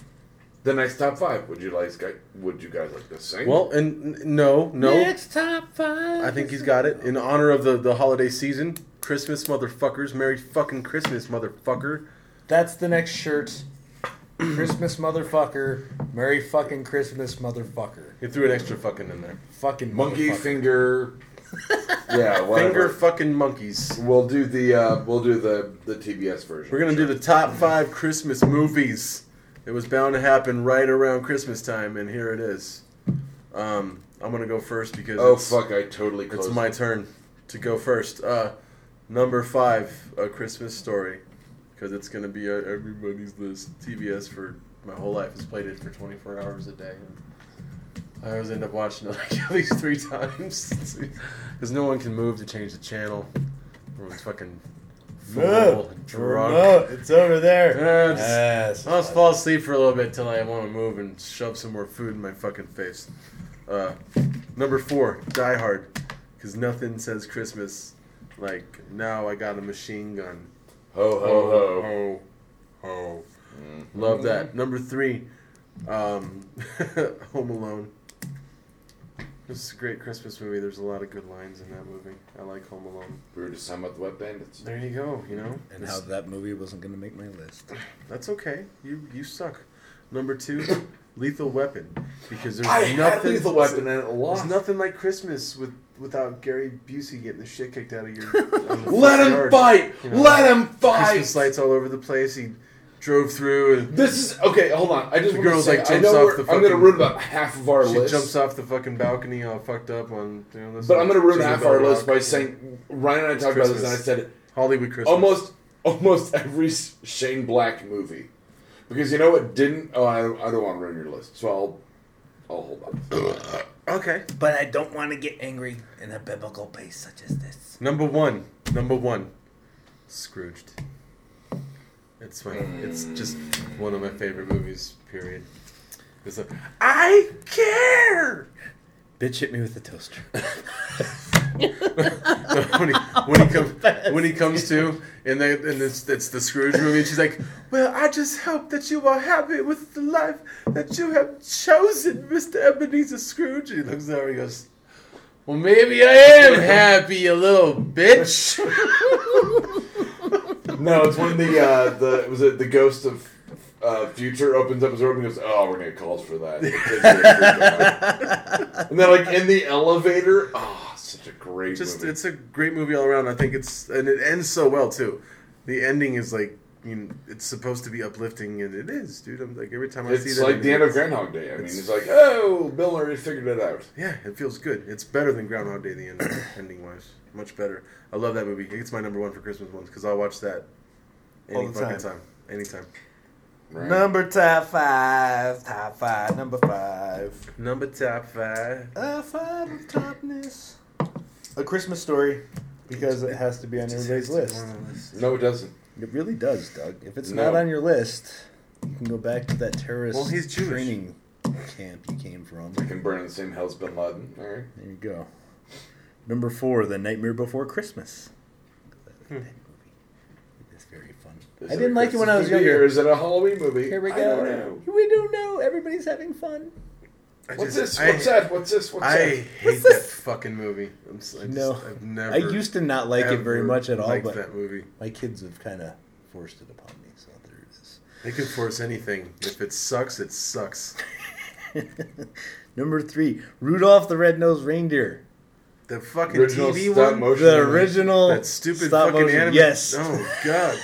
the next top five. Would you like? Would you guys like to sing? Well, and n- no, no. Next top five. I think he's got it in honor of the the holiday season. Christmas, motherfuckers! Merry fucking Christmas, motherfucker! That's the next shirt. Christmas motherfucker. Merry fucking Christmas motherfucker. He threw an extra fucking in there. Fucking monkey motherfucker. finger. *laughs* yeah, whatever. Finger fucking monkeys. We'll do the uh, we'll do the the TBS version. We're gonna do the top five Christmas movies. It was bound to happen right around Christmas time, and here it is. Um, I'm gonna go first because Oh fuck! I totally closed. it's my turn to go first. Uh, number five, A Christmas Story, because it's gonna be everybody's list. TBS for my whole life has played it for 24 hours a day. And I always end up watching it *laughs* like at least three *laughs* times *laughs* because no one can move to change the channel. Everyone's fucking full No, drunk. no, it's over there. Yeah, just- Yes. I'll just fall asleep for a little bit until I want to move and shove some more food in my fucking face. Uh, number four, Die Hard, because nothing says Christmas like now I got a machine gun. ho ho ho. ho, ho. Love that. Number three, um, *laughs* Home Alone. This is a great Christmas movie. There's a lot of good lines in that movie. I like Home Alone. We were just talking about the wet bandits. There you go. You know, And This- how that movie wasn't going to make my list. That's okay. You you suck. Number two, *coughs* Lethal Weapon, because there's I had nothing. Lethal Weapon and it There's nothing like Christmas with without Gary Busey getting the shit kicked out of your. *laughs* on the Let him yard. fight. You know, Let him fight. Christmas lights all over the place. He drove through and This is okay. Hold on. I just The girl's, say like, I jumps off the. Fucking, I'm going to ruin about half of our she list. She jumps off the fucking balcony all fucked up on. You know, this But I'm going to ruin half our Jezebel list by saying Ryan and I talked about this, and I Christmas. said Hollywood Christmas. almost almost every Shane Black movie. Because you know what didn't? Oh, I, I don't want to ruin your list, so I'll I'll hold on. *coughs* Okay. But I don't want to get angry in a biblical place such as this. Number one. Number one. Scrooged. It's my. It's mm. just one of my favorite movies. Period. It's like I care. Bitch hit me with the toaster. *laughs* when he when he *laughs* comes when he comes to and they and it's it's the Scrooge movie and she's like, well, I just hope that you are happy with the life that you have chosen, Mister Ebenezer Scrooge. And he looks over and he goes, well, maybe I am *laughs* happy, you little bitch. No, it's when the uh, the was it the ghost of uh, future opens up his room and goes, "Oh, we're gonna get calls for that." The kids are freaked out. and then, like in the elevator, oh, such a great just movie. it's a great movie all around. I think it's and it ends so well too. The ending is like. I mean, it's supposed to be uplifting, and it is, dude. I'm like every time I see It's that, like the end of it's- Groundhog Day. I mean, it's- it's like, oh, Bill Murray figured it out. Yeah, it feels good. It's better than Groundhog Day. The end, *coughs* ending wise, much better. I love that movie. It's my number one for Christmas ones because I'll watch that any All the fucking time. time, anytime. Right? Number top five. Top five. Number five. Number top five. Uh, five of topness. A Christmas story. Because it has to be on everybody's list. No, it doesn't. It really does, Doug. If it's No. not on your list, you can go back to that terrorist Well, he's Jewish. training camp you came from. I can burn in the same hell as Bin Laden. All right. There you go. Number four, The Nightmare Before Christmas. Hmm. That movie. Very fun. Is I didn't like it when I was younger. Or is it a Halloween movie? Here we go. don't know. We don't know. Everybody's having fun. I What's just- this? I- What's that? What's this? What's that? I that? hate that fucking movie. I'm, s- I just, No. I've never. I used to not like it very much at all, but that movie. my kids have kind of forced it upon me, so there it is. They can force anything. If it sucks, it sucks. *laughs* Number three, Rudolph the Red-Nosed Reindeer. The fucking Original TV stop one. motion. The movie. original That stupid stop fucking motion- anime. Yes. Oh god.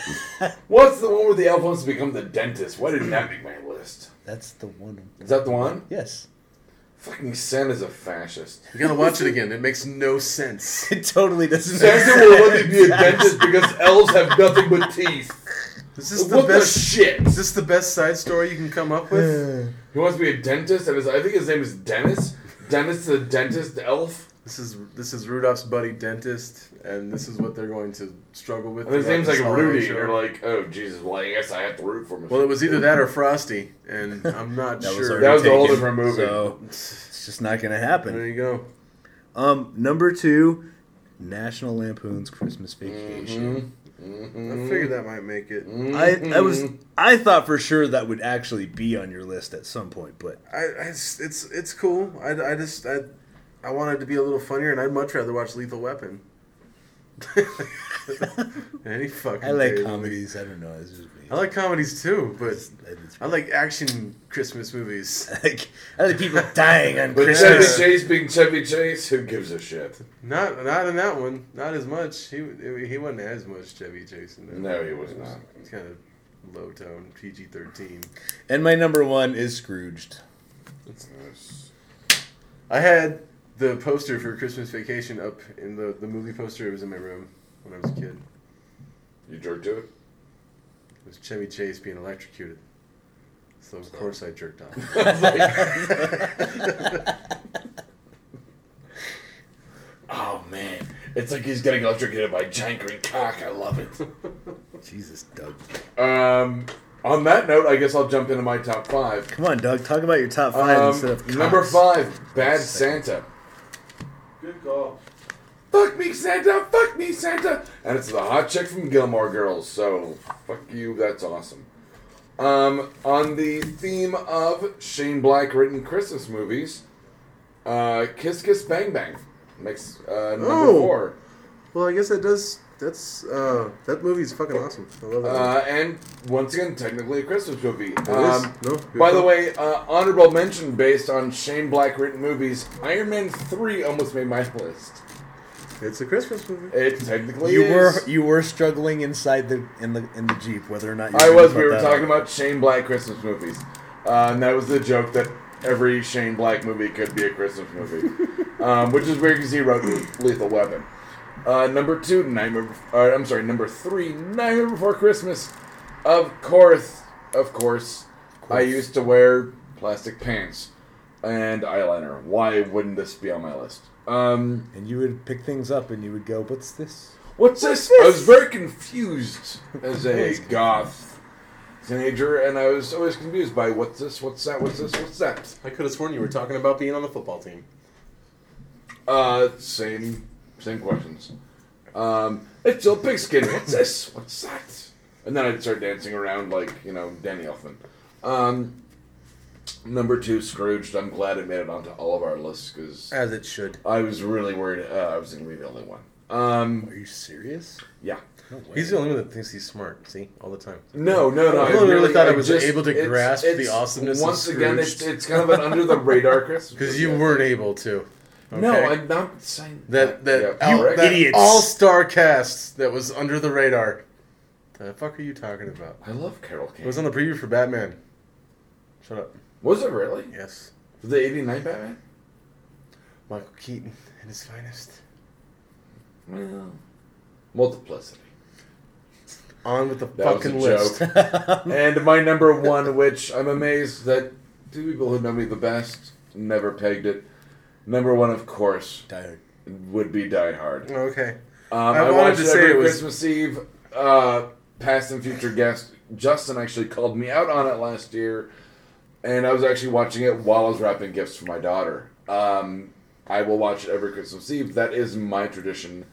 *laughs* What's the one where the elf wants to become the dentist? Why didn't that make my list? That's the one. Is that the one? Yes. Fucking Santa's a fascist. You gotta watch it again. It makes no sense. *laughs* It totally doesn't. make Santa will let me be a dentist because elves have nothing but teeth. Is this the what best? the shit? Is this the best side story you can come up with? *sighs* He wants to be a dentist, and his, I think his name is Dennis. Dennis the dentist elf. This is this is Rudolph's buddy dentist, and this is what they're going to struggle with. And his name's like holiday Rudy. show. And you're like, oh Jesus, well I guess I have to root for him. well, it was either that or Frosty, and *laughs* I'm not That was sure. That was a whole taken, different movie. So it's just not gonna happen. there you go. Um, number two, National Lampoon's Christmas mm-hmm. Vacation. Mm-hmm. I figured that might make it. Mm-hmm. I, I was I thought for sure that would actually be on your list at some point, but I, I it's it's it's cool. I, I just I I wanted to be a little funnier, and I'd much rather watch Lethal Weapon. *laughs* Any fucking. I like day. comedies. I don't know. It's just me. I like comedies too, but It's- it's- I like action Christmas movies. *laughs* I like, I like people *laughs* dying on But Christmas. Chevy Chase being Chevy Chase, who gives a shit? Not not in that one. Not as much. He he wasn't as much Chevy Chase in that. No, one. he was not. It's kind of low tone, PG thirteen. And my number one is Scrooged. That's nice. I had the poster for Christmas Vacation up in the the movie poster. It was in my room when I was a kid. You jerked to it? It was Chevy Chase being electrocuted. So of course I jerked off. *laughs* *laughs* Oh man, it's like he's getting electrocuted by a giant green cock. I love it. *laughs* Jesus, Doug. Um, on that note, I guess I'll jump into my top five. Come on, Doug. Talk about your top five Um, instead of number five, Bad Santa. Fuck me, Santa! Fuck me, Santa! And it's the hot chick from Gilmore Girls, so fuck you, that's awesome. Um, on the theme of Shane Black written Christmas movies, uh, Kiss Kiss Bang Bang makes uh, number Oh. four. Well, I guess that does. That's uh, that movie's fucking awesome. I love that. Uh, and once again, technically a Christmas movie. It is. Um, No, by the way, uh, honorable mention based on Shane Black written movies, Iron Man 3 almost made my list. it's a Christmas movie. It technically You is. were you were struggling inside the in the in the jeep whether or not you I was. We were that talking on. about Shane Black Christmas movies, uh, and that was the joke that every Shane Black movie could be a Christmas movie, *laughs* um, which is weird because he wrote Lethal Weapon. Uh, number two, Nightmare. Uh, I'm sorry, number three, Nightmare Before Christmas. Of course, of course, I used to wear plastic pants and eyeliner. Why wouldn't this be on my list? Um, and you would pick things up and you would go, "What's this?" What's this? I was very confused as a goth teenager, and I was always confused by what's this, what's that, what's this, what's that. I could have sworn you were talking about being on the football team. Uh, same, same questions. Um, it's Jill Pigskin. What's this? What's that? And then I'd start dancing around like you know Danny Elfman. Um, number two, Scrooged. I'm glad it made it onto all of our lists because As it should. I was really worried uh, I was going to be the only one. Um, Are you serious? yeah. No. He's the only one that thinks he's smart. See, all the time. No, no, no. I really thought I was just- able to it's- grasp the it's- awesomeness of Once again, it's, it's kind of an under the radar, *laughs* Chris. Because you weren't able to. No. I'm not saying that that, Yeah, you, that Idiots. all-star cast that was under the radar. The fuck are you talking about? I love Carol Kane. It was on the preview for Batman. Shut up. Was it really? Yes. Was the '89 Batman? Michael Keaton in his finest. Well, multiplicity. On with the That was fucking a list. joke. *laughs* and my number one, which I'm amazed that two people who know me the best never pegged it. Number one, of course, Tired. would be Die Hard. Okay. Um, I I, wanted watched to it say every it was- Christmas Eve. Uh, past and future guest Justin actually called me out on it last year, and I was actually watching it while I was wrapping gifts for my daughter. Um, I will watch it every Christmas Eve. That is my tradition.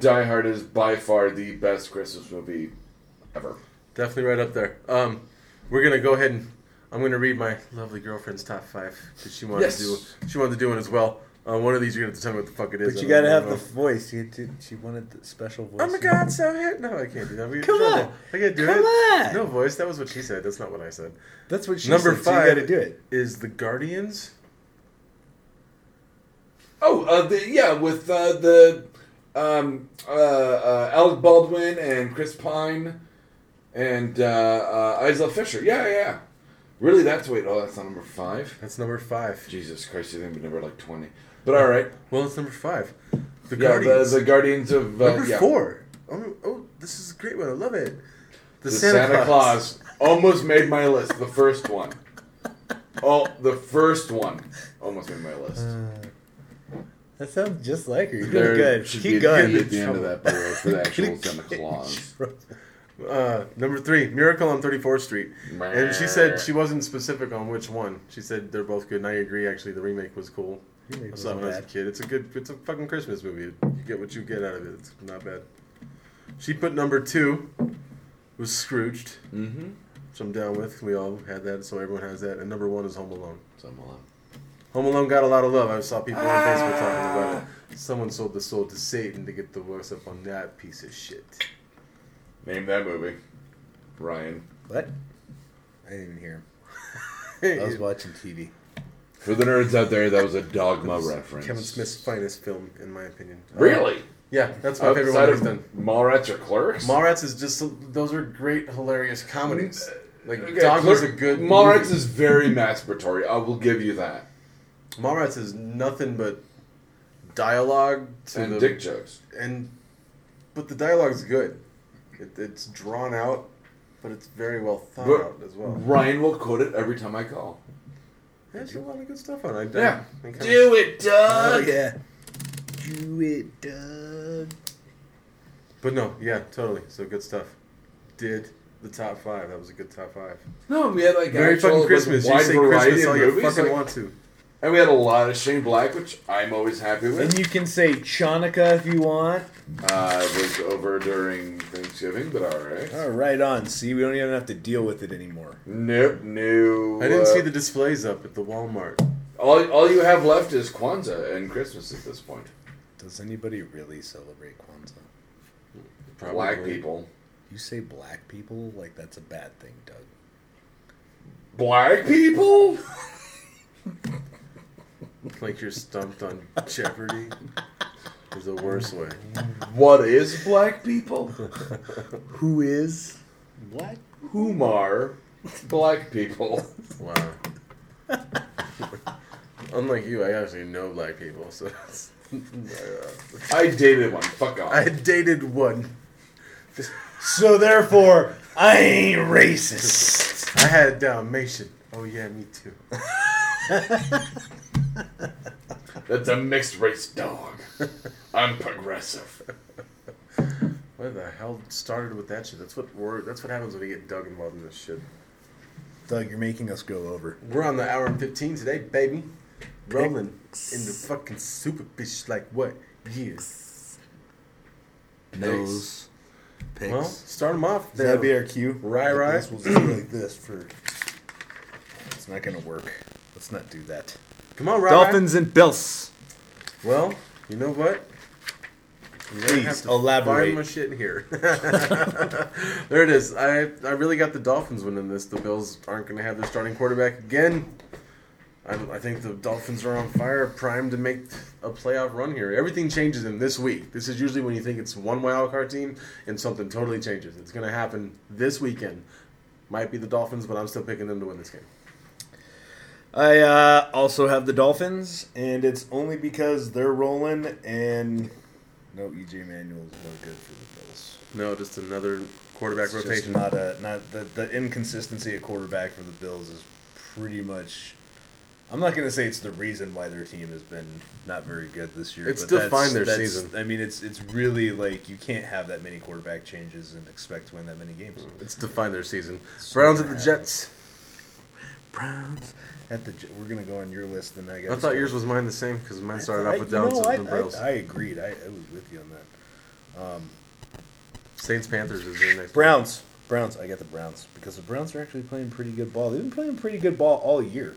Die Hard is by far the best Christmas movie ever. Definitely right up there. Um, we're gonna go ahead and I'm gonna read my lovely girlfriend's top five because she wanted Yes. to do she wanted to do it as well. Uh, one of these you're gonna have to tell me what the fuck it is. But you gotta have know. the voice. Did, she wanted the special voice. Oh my god, so hit! No, I can't do that. We- Come on. I can't do Come it. on. No voice. That was what she said. That's not what I said. That's what she Number said, Number five you gotta do it. is the Guardians. Oh, uh, the, yeah, with uh, the um, uh, uh, Alec Baldwin and Chris Pine and uh, uh, Isla Fisher. Yeah, yeah, yeah. Really, that's wait. Oh, that's not number five. That's number five. Jesus Christ, you think it'd number like twenty. But all right. Well, it's number five. The Yeah, Guardians. the, the Guardians of uh, number yeah. four. Oh, oh, this is a great one. I love it. The, The Santa, Claus. almost made my list. The first one. Oh, the first one almost made my list. That sounds just like her. You're doing good. Keep going. at the end of that, by the way, for the *laughs* actual Santa Claus. Uh, number three, Miracle on 34th Street. And she said she wasn't specific on which one. She said they're both good, and I agree. Actually, the remake was cool. Remake I saw it wasn't when I was a kid. It's a good. It's a fucking Christmas movie. You get what you get out of it. It's not bad. She put number two was Scrooged, Mm-hmm. which I'm down with. We all had that, so everyone has that. And number one is Home Alone. So I'm alone. Home Alone got a lot of love. I saw people on Facebook talking about it. Someone sold the soul to Satan to get the works up on that piece of shit. Name that movie. Ryan. What? I didn't even hear him. *laughs* I was watching TV. For the nerds out there, that was a Dogma reference. Kevin Smith's finest film, in my opinion. Uh, really? Yeah, that's my favorite one Outside he's done. of Mallrats or Clerks? Mallrats is just those are great, hilarious comedies. Like Okay, Dogma's Clerk- a good. Mallrats movie. is very masturbatory. I will give you that. Mallrats is nothing but dialogue to And the dick jokes. and but the dialogue's good. It, it's drawn out, but it's very well thought But out as well. Ryan will quote it every time I call. There's a lot of good stuff on it. I, Yeah. I, I kinda- Do it, Oh Doug! yeah. Do it, Doug. But no, yeah, totally. So good stuff. Did the top five? That was a good top five. No, we had like Very actual, fucking like, Christmas. You wide say variety Christmas of all you movies, fucking like- want to. And we had a lot of Shane Black, which I'm always happy with. And you can say Chanukah if you want. Uh, it was over during Thanksgiving, but alright. Oh, right on. See, we don't even have to deal with it anymore. Nope, no. I didn't uh, see the displays up at the Walmart. All, all you have left is Kwanzaa and Christmas at this point. Does anybody really celebrate Kwanzaa? Black people. You say black people like that's a bad thing, Doug. Black people? *laughs* *laughs* Like you're stumped on Jeopardy. Is the worst way. What is black people? *laughs* Who is black? Whom are black people? Wow. *laughs* Unlike you, I actually know black people, so it's, I dated one. Fuck off. I dated one. So therefore, I ain't racist. I had a Dalmatian. Oh yeah, me too. *laughs* That's a mixed race dog. I'm progressive. What the hell started with that shit? That's what we're, that's what happens when you get Doug involved in this shit. Doug, you're making us go over. We're on the hour and fifteen today, baby. Rolling in the fucking super bitch like what? Years. Nose. Picks. Well, start them off. Does that be our cue? Right, Like right. We'll just do like this for. It's not gonna work. Let's not do that. Come on, Rob. Dolphins and Bills. Well, you know what? Please, have to elaborate. Find my shit in here. *laughs* there it is. I I really got the Dolphins winning this. The Bills aren't going to have their starting quarterback again. I, I think the Dolphins are on fire, primed to make a playoff run here. Everything changes in this week. This is usually when you think it's one wild card team and something totally changes. It's going to happen this weekend. Might be the Dolphins, but I'm still picking them to win this game. I uh, also have the Dolphins, and it's only because they're rolling, and no EJ Manuel is no good for the Bills. No, just another quarterback It's rotation. not a not the, the inconsistency of quarterback for the Bills is pretty much. I'm not going to say it's the reason why their team has been not very good this year. It's but defined their season. I mean, it's it's really like you can't have that many quarterback changes and expect to win that many games. It's defined their season. So Browns at the. Jets. Browns at the J- we're going to go on your list, and I got. I thought yours was mine the same because mine started off with I, Downs and the Bills. I, I agreed. I, I was with you on that. Um, Saints Panthers is their next. Browns. Browns. I got the Browns because the Browns are actually playing pretty good ball. They've been playing pretty good ball all year.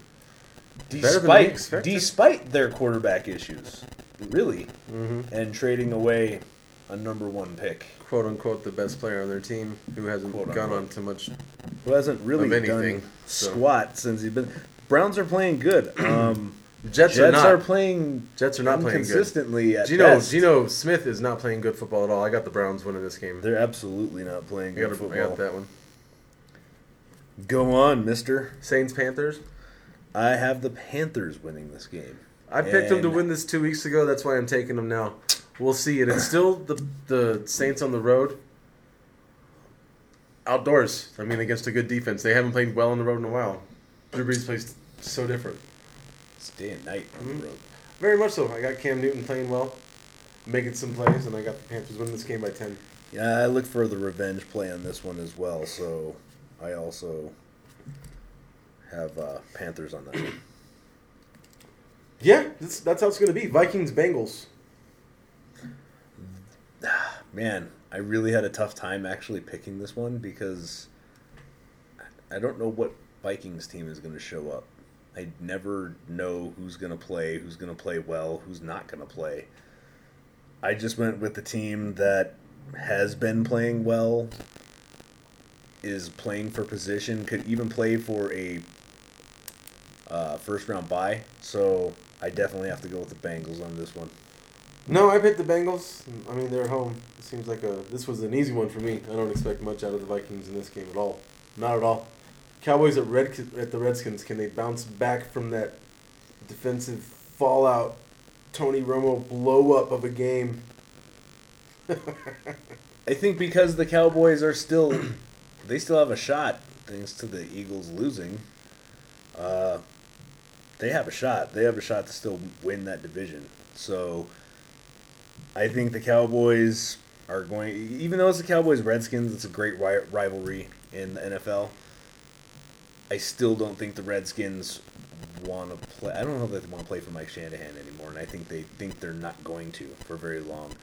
Better than we Despite despite their quarterback issues, really, hmm and trading away a number one pick Quote unquote the best player on their team who hasn't Quote, gone unquote. on too much. who hasn't really anything, done so. squat since he's been. Browns are playing good. *clears throat* Um, Jets, Jets are not. are playing Jets are not playing consistently. Geno best. Geno Smith is not playing good football at all. I got the Browns winning this game. They're absolutely not playing I good got, football. I got that one. Go on, Mister. Saints Panthers. I have the Panthers winning this game. I picked them to win this two weeks ago. That's why I'm taking them now. We'll see. And it's still the the Saints on the road. Outdoors. I mean, against a good defense. They haven't played well on the road in a while. Drew Brees plays so different. It's day and night on Mhm. the road. Very much so. I got Cam Newton playing well, making some plays, and I got the Panthers winning this game by 10. Yeah, I look for the revenge play on this one as well. So I also have uh, Panthers on that one. Yeah, that's, that's how it's going to be. Vikings, Bengals. *sighs* Man, I really had a tough time actually picking this one because I don't know what Vikings team is going to show up. I never know who's going to play, who's going to play well, who's not going to play. I just went with the team that has been playing well, is playing for position, could even play for a uh, first round bye. So I definitely have to go with the Bengals on this one. No, I picked the Bengals. I mean, they're home. It seems like a this was an easy one for me. I don't expect much out of the Vikings in this game at all. Not at all. Cowboys at Red at the Redskins. Can they bounce back from that defensive fallout? Tony Romo blow up of a game. *laughs* I think because the Cowboys are still, they still have a shot thanks to the Eagles losing. Uh, they have a shot. They have a shot to still win that division. So, I think the Cowboys are going. Even though it's the Cowboys Redskins, it's a great ri- rivalry in the NFL. I still don't think the Redskins want to play. I don't know if they want to play for Mike Shanahan anymore, and I think they think they're not going to for very long,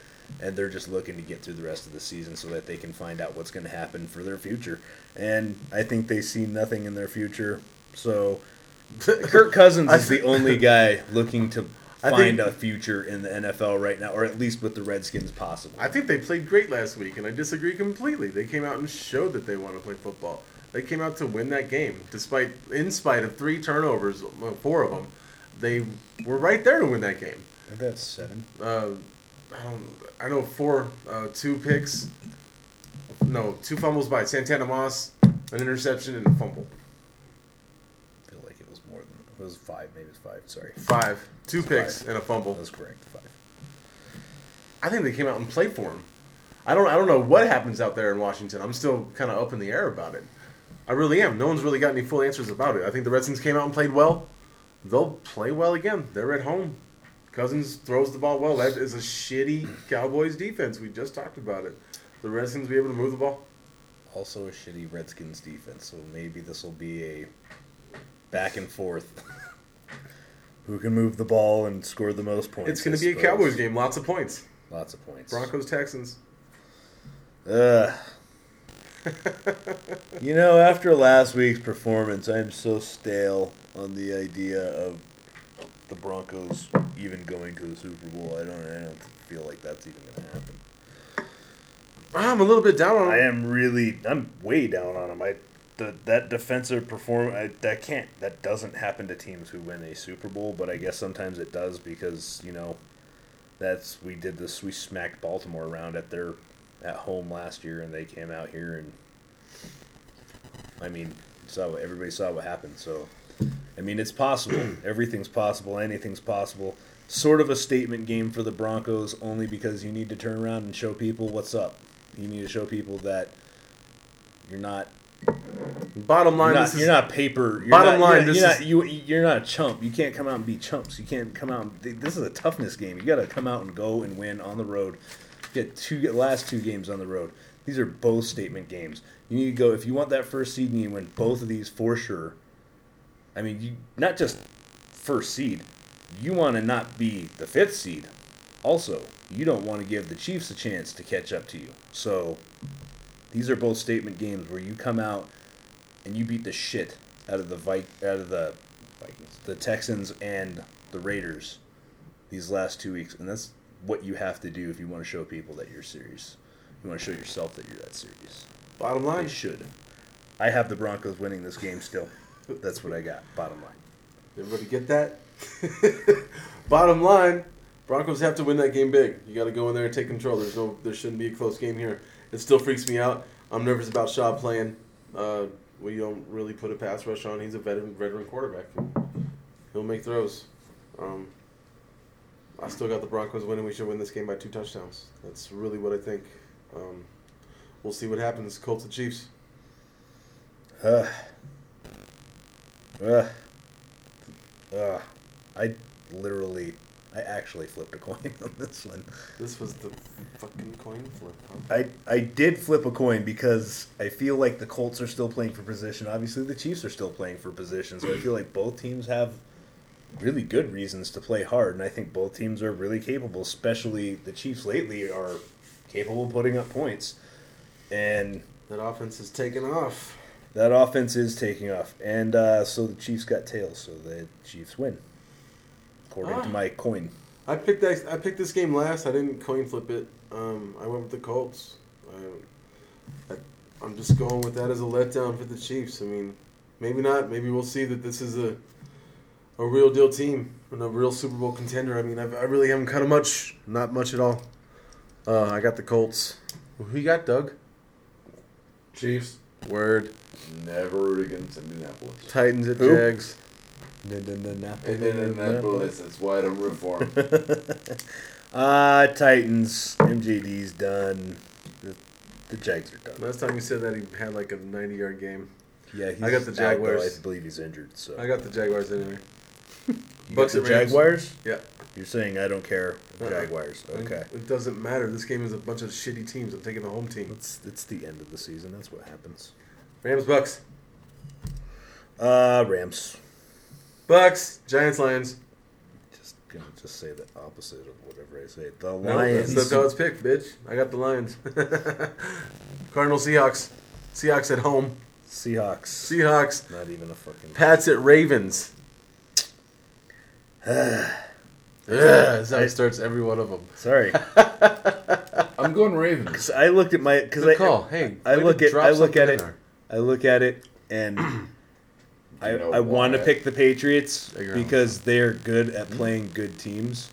and they're just looking to get through the rest of the season so that they can find out what's going to happen for their future. And I think they see nothing in their future. So *laughs* Kirk Cousins is the only *laughs* guy looking to find think- a future in the NFL right now, or at least with the Redskins possible. I think they played great last week, and I disagree completely. They came out and showed that they want to play football. They came out to win that game, despite, in spite of three turnovers, four of them. They were right there to win that game. I that's seven. Uh, I, don't, I know four, uh, two picks, no, two fumbles by Santana Moss, an interception, and a fumble. I feel like it was more than it was five. Maybe it's five. Sorry, Five, two picks five. and a fumble. That's correct. Five. I think they came out and played for him. I don't. I don't know what happens out there in Washington. I'm still kind of up in the air about it. I really am. No one's really got any full answers about it. I think the Redskins came out and played well. They'll play well again. They're at home. Cousins throws the ball well. That is a shitty Cowboys defense. We just talked about it. The Redskins be able to move the ball? Also a shitty Redskins defense, so maybe this will be a back and forth. *laughs* Who can move the ball and score the most points? It's going to be a. Cowboys game. Lots of points. Lots of points. Broncos Texans. Ugh. *laughs* you know, after last week's performance, I'm so stale on the idea of the Broncos even going to the Super Bowl. I don't, I don't feel like that's even going to happen. I'm a little bit down on I am really, I'm way down on them. I, the, that defensive perform, that can't, that doesn't happen to teams who win a Super Bowl. But I guess sometimes it does because you know, that's we did this. We smacked Baltimore around at their at home last year, and they came out here and, I mean, saw what everybody saw what happened. So, I mean, it's possible. *clears throat* Everything's possible. Anything's possible. Sort of a statement game for the Broncos, only because you need to turn around and show people what's up. You need to show people that you're not Bottom line, you're not, this is you're not paper. You're Bottom not, line, you're, this you're is- not, you, you're not a chump. You can't come out and be chumps. You can't come out. And, this is a toughness game. You got to come out and go and win on the road. Get two last two games on the road. These are both statement games. You need to go if you want that first seed. You win both of these for sure. I mean, you not just first seed. You want to not be the fifth seed. Also, you don't want to give the Chiefs a chance to catch up to you. So, these are both statement games where you come out and you beat the shit out of the Vi- out of the Vikings, the Texans and the Raiders these last two weeks, and that's what you have to do if you want to show people that you're serious. You want to show yourself that you're that serious. bottom line. should. I have the Broncos winning this game still. That's what I got. Bottom line. Everybody get that? *laughs* Bottom line, Broncos have to win that game big. You got to go in there and take control. There's no, there shouldn't be a close game here. It still freaks me out. I'm nervous about Schaub playing. Uh, we don't really put a pass rush on. He's a veteran, veteran quarterback. He'll make throws. Um, I still got the Broncos winning. We should win this game by two touchdowns. That's really what I think. Um, we'll see what happens. Colts and Chiefs. Uh, uh, uh, I literally, I actually flipped a *laughs* coin on this one. This was the fucking coin flip. Huh? I, I did flip a coin because I feel like the Colts are still playing for position. Obviously, the Chiefs are still playing for position. So I feel like both teams have really good reasons to play hard, and I think both teams are really capable. Especially the Chiefs lately are capable of putting up points, and That offense is taking off. that offense is taking off. And uh, so the Chiefs got tails, so the Chiefs win, according Ah. to my coin. I picked that, I picked this game last. I didn't coin flip it. Um, I went with the Colts. I, I, I'm just going with that as a letdown for the Chiefs. I mean, maybe not. Maybe we'll see that this is a a real deal team and a real Super Bowl contender. I mean, I've, I really haven't cut a much, not much at all. Uh, I got the Colts. Who you got, Doug? Chiefs Word. never root against Indianapolis. Titans at Who? Jags. Indianapolis, that's why I don't root for 'em. *laughs* Ah, Titans. MJD's done. The, the Jags are done. Last time you said that, he had like a 90 yard game. Yeah, he's I got the out, though. Jaguars. I believe he's injured. So I got the Jaguars anyway. Bucks at Rams. Jaguars. Yeah. You're saying I don't care. Uh-uh. Jaguars. Okay. It doesn't matter. This game is a bunch of shitty teams. I'm taking the home team. It's it's the end of the season. That's what happens. Rams, Bucks. Uh, Rams. Bucks, Giants, Lions. Just gonna just say the opposite of whatever I say. The No, Lions. that's how it's picked, bitch. I got the Lions. *laughs* Cardinal, Seahawks. Seahawks at home. Seahawks. Seahawks. Not even a fucking. Pats at Ravens. Yeah, that's how it starts every one of them. Sorry, *laughs* I'm going Ravens. I looked at my because I call. Hey, I look at I look at it. there. I look at it and *clears throat* I, You know I want to pick the Patriots because they're good at hmm? playing good teams,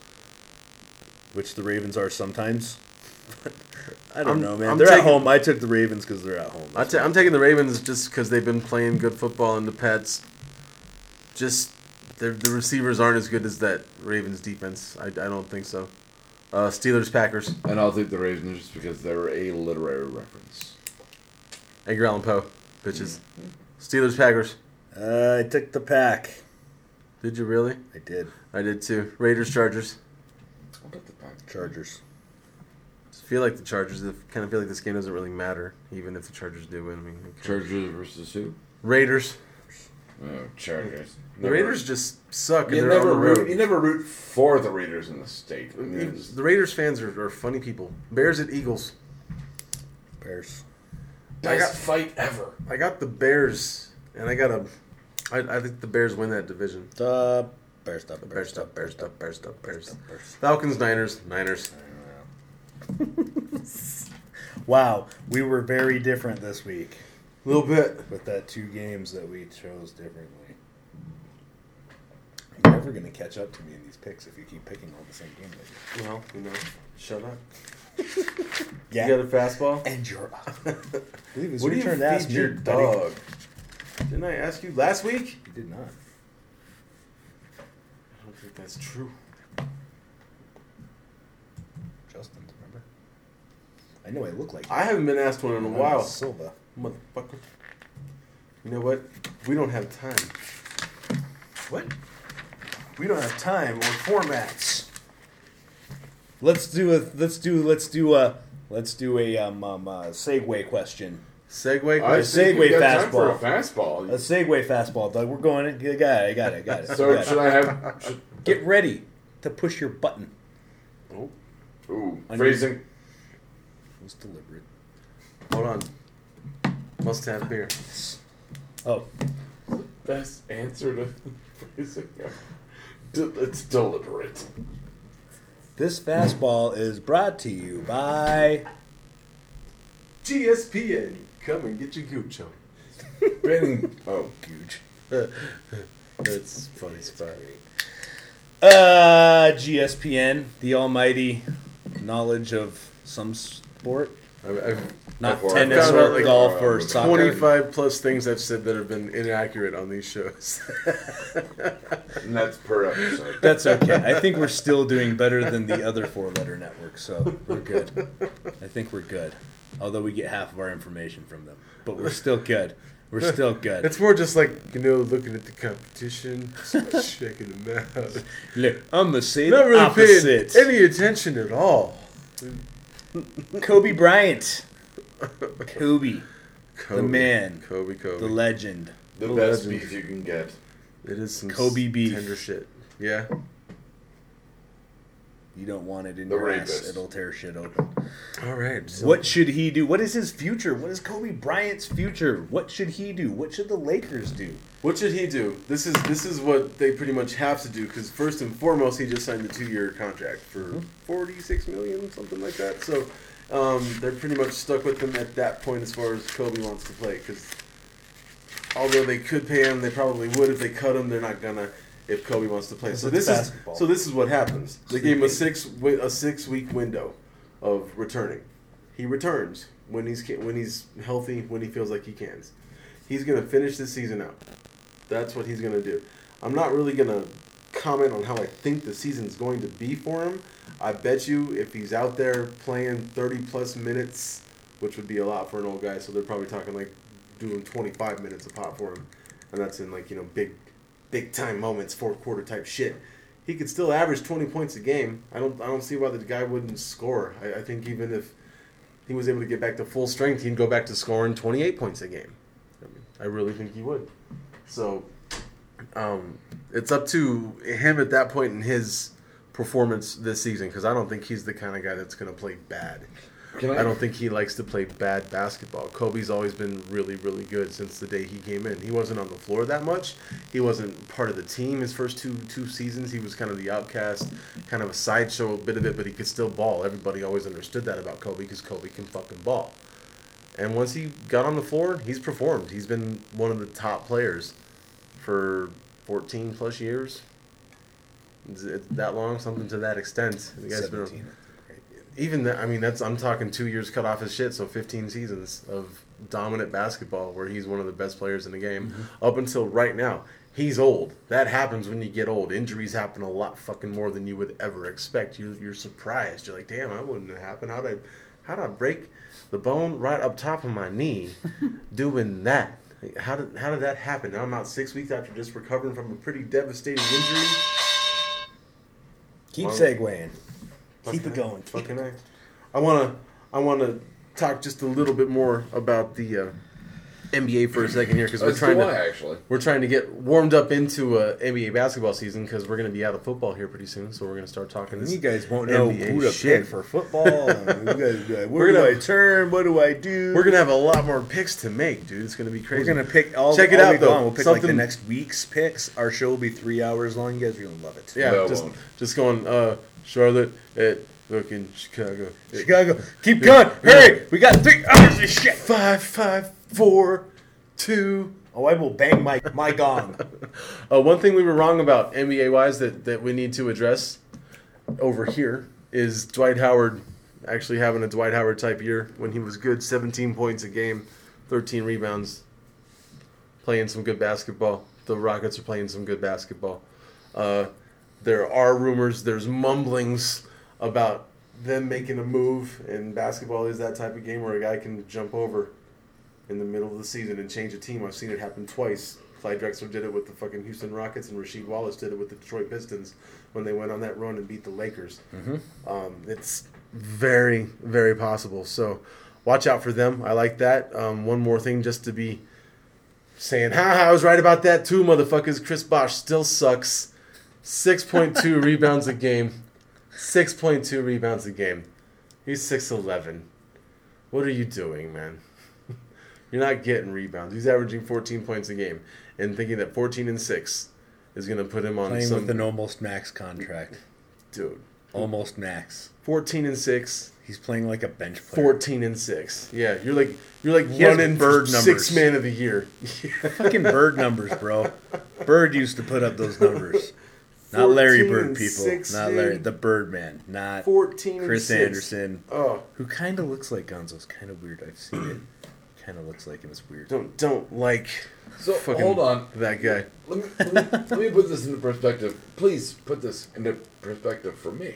which the Ravens are sometimes. *laughs* I don't I'm- know, man. I'm they're at home. I took the Ravens because they're at home. I I'm taking the Ravens just because they've been playing good football, and the Pats just the the receivers aren't as good as that Ravens defense. I, I don't think so. Uh, Steelers Packers. And I'll take the Ravens just because they're a literary reference. Edgar Allan Poe, bitches. Steelers Packers. uh, I took the pack. Did you really? I did. I did too. Raiders Chargers. I'll take the Packers. Chargers. feel like the Chargers. I kind of feel like this game doesn't really matter, even if the Chargers do win. I mean, it Chargers versus who? Raiders. Oh, Chargers. The Raiders just suck, You they're never on root. road. You never root for the Raiders in the state. I mean, The Raiders fans are, are funny people. Bears at Eagles. Bears. I best got- fight ever. I got the Bears, and I got a. I, I think the Bears win that division. The Bears stuff. Bears stuff, Bears stuff, Bears stuff, Bears. Bears. Falcons, Niners, Niners. *laughs* Wow, we were very different this week A little bit. with that two games that we chose differently. You're never gonna catch up to me in these picks if you keep picking all the same game. That Well, you know, shut up. *laughs* you. You got a fastball? and you're up. I *laughs* believe it was What do your you turn to ask feed me, your buddy. dog? Didn't I ask you last week? You did not. I don't think that's true. Justin, remember? I know I look like I haven't been asked one in a I'm while. Silva. Motherfucker. You know what? We don't have time. What? We don't have time or formats. Let's do a let's do let's do a let's do a um, um uh, segue question. Segue I question. think we segue got time for a fastball. fastball. A segue fastball, Doug. We're going. I got it. I got it. I got it. So got should. I have? Should, *laughs* Get ready to push your button. Oh, ooh, phrasing. It was deliberate. hold on. Must have beer. Oh, Best answer to *laughs* phrasing. De- It's deliberate. this fastball is brought to you by. GSPN. Come and get your gooch on. Been, *laughs* oh, Gooch. *laughs* That's funny spot. Uh, GSPN, the almighty knowledge of some sport, I've, I've not I've tennis found or out, like, golf or soccer. 25 plus things I've said that have been inaccurate on these shows. *laughs* and that's per episode. That's okay. I think we're still doing better than the other four-letter networks, so we're good. I think we're good. Although we get half of our information from them, but we're still good. We're still good. it's more just like, you know, looking at the competition, *laughs* checking them out. Look, I'm gonna say Not the really opposite. paying any attention at all. Kobe Bryant, Kobe, *laughs* Kobe. the man, Kobe, Kobe. the legend. The Oh, best legend. beef you can get. it is some Kobe s- beef. tender shit. Yeah. You don't want it in The your ass; it'll tear shit open. All right. so- What should he do? What is his future? What is Kobe Bryant's future? What should he do? What should the Lakers do? What should he do? This is this is what they pretty much have to do because first and foremost, he just signed a two-year contract for hmm? forty-six million, something like that. So um, they're pretty much stuck with him at that point as far as Kobe wants to play. Because although they could pay him, they probably would if they cut him. They're not gonna if Kobe wants to play. So this is so this is what happens. They gave him a six a six-week window of returning. He returns when he's when he's healthy, when he feels like he can. He's gonna finish this season out. That's what he's gonna do. I'm not really gonna comment on how I think the season's going to be for him. I bet you if he's out there playing 30 plus minutes, which would be a lot for an old guy, so they're probably talking like doing 25 minutes a pop for him, and that's in like you know big, big time moments, fourth quarter type shit. He could still average 20 points a game. I don't I don't see why the guy wouldn't score. I, I think even if he was able to get back to full strength, he'd go back to scoring 28 points a game. I, mean, I really think he would. So, um, it's up to him at that point in his performance this season because I don't think he's the kind of guy that's going to play bad. I, I don't think he likes to play bad basketball. Kobe's always been really, really good since the day he came in. He wasn't on the floor that much. He wasn't part of the team his first two two seasons. He was kind of the outcast, kind of a sideshow a bit of it, but he could still ball. Everybody always understood that about Kobe because Kobe can fucking ball. And once he got on the floor, he's performed. He's been one of the top players for 14 plus years. That long? Something to that extent. The guy's been even that, I mean, that's I'm talking two years cut off his shit, so 15 seasons of dominant basketball where he's one of the best players in the game mm-hmm. up until right now. He's old. That happens when you get old. Injuries happen a lot fucking more than you would ever expect. You, you're surprised. You're like, damn, that wouldn't have happened. How'd I, how'd I break the bone right up top of my knee *laughs* doing that? How did how did that happen? Now I'm out six weeks after just recovering from a pretty devastating injury. Keep Well, segueing. Keep it going. Fucking A. I wanna I wanna talk just a little bit more about the uh, NBA for a second here because we're trying to actually. we're trying to get warmed up into uh, NBA basketball season because we're gonna be out of football here pretty soon. So we're gonna start talking. And This you guys won't know NBA who to shit. pick for football. and *laughs* you guys be like, We're Where do gonna- I turn? What do I do? We're gonna have a lot more picks to make, dude. It's gonna be crazy. We're gonna pick all. Check it all out, though. long. We'll pick like the next week's picks. Our show will be three hours long. You guys are gonna love it. Yeah, No, just just going. Uh, Charlotte at fucking Chicago. Chicago, keep going. Hurry! We got three hours of shit. Five, five, four, two. Oh, I will bang my my gong. *laughs* Uh, one thing we were wrong about NBA wise that that we need to address over here is Dwight Howard actually having a Dwight Howard type year when he was good, 17 points a game, 13 rebounds, playing some good basketball. The Rockets are playing some good basketball. Uh, there are rumors, there's mumblings about them making a move, and basketball is that type of game where a guy can jump over in the middle of the season and change a team. I've seen it happen twice. Clyde Drexler did it with the fucking Houston Rockets, and Rasheed Wallace did it with the Detroit Pistons when they went on that run and beat the Lakers. Um, it's very, very possible. So watch out for them. I like that. Um, one more thing, just to be saying, ha, I was right about that too, motherfuckers. Chris Bosh still sucks. 6.2 *laughs* rebounds a game. 6.2 rebounds a game. He's 6'11. What are you doing, man? You're not getting rebounds. He's averaging 14 points a game, and thinking that 14 and six is going to put him on Playing some with an almost max contract. dude. Almost max. 14 and six. He's playing like a bench player. 14 and six. Yeah, you're like you're like He running bird numbers. six man of the year. *laughs* Fucking bird numbers, bro. Bird used to put up those numbers. Not Larry Bird people. six, not Larry. The Birdman. Not 14 Chris. Andersen. Oh, Who kind of looks like Gonzo. It's kind of weird. I've seen it. Kind of looks like him. It's weird. don't don't like So hold on. that guy. Let me, let, me, let me put this into perspective. Please put this into perspective for me.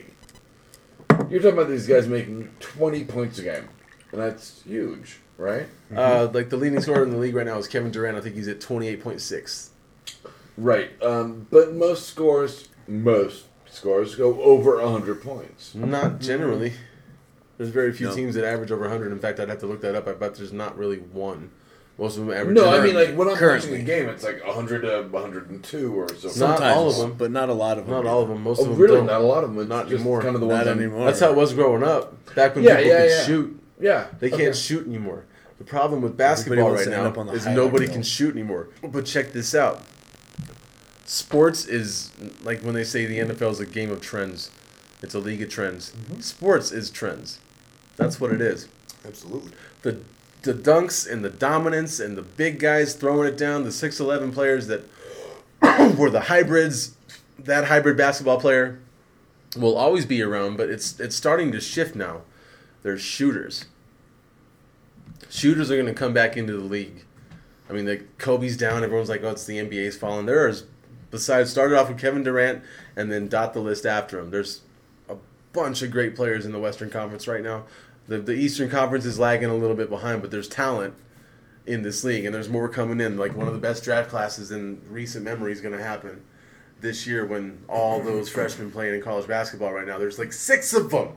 You're talking about these guys making 20 points a game, and that's huge, right? Uh, like the leading scorer in the league right now is Kevin Durant. I think he's at 28.6. Right. Um, but most scores, most scores go over 100 points. Not generally. There's very few No. teams that average over 100. In fact, I'd have to look that up. I bet there's not really one. Most of them average. No, I mean like when I'm Currently. watching a game, it's like 100 to 102 or so. Not all of them. but not a lot of them. not all of them. Most Oh, of them really? don't. Not a lot of them. It's Not just anymore. Kind of the Not ones anymore. That's how it was growing up. Back when Yeah, people yeah, could yeah. shoot. Yeah, They can't okay. shoot anymore. The problem with basketball right now up on the is nobody reel. can shoot anymore. But check this out. Sports is like when they say the NFL is a game of trends. It's a league of trends. Mm-hmm. Sports is trends. That's what it is. Absolutely. The the dunks and the dominance and the big guys throwing it down, the 6'11 players that *coughs* were the hybrids, that hybrid basketball player will always be around, but it's it's starting to shift now. There's shooters. Shooters are going to come back into the league. I mean, the Kobe's down. Everyone's like, "Oh, it's the NBA's falling." There's besides started off with Kevin Durant and then dot the list after him. There's a bunch of great players in the Western Conference right now. The the Eastern Conference is lagging a little bit behind, but there's talent in this league, and there's more coming in. Like one of the best draft classes in recent memory is going to happen this year when all those freshmen playing in college basketball right now. There's like six of them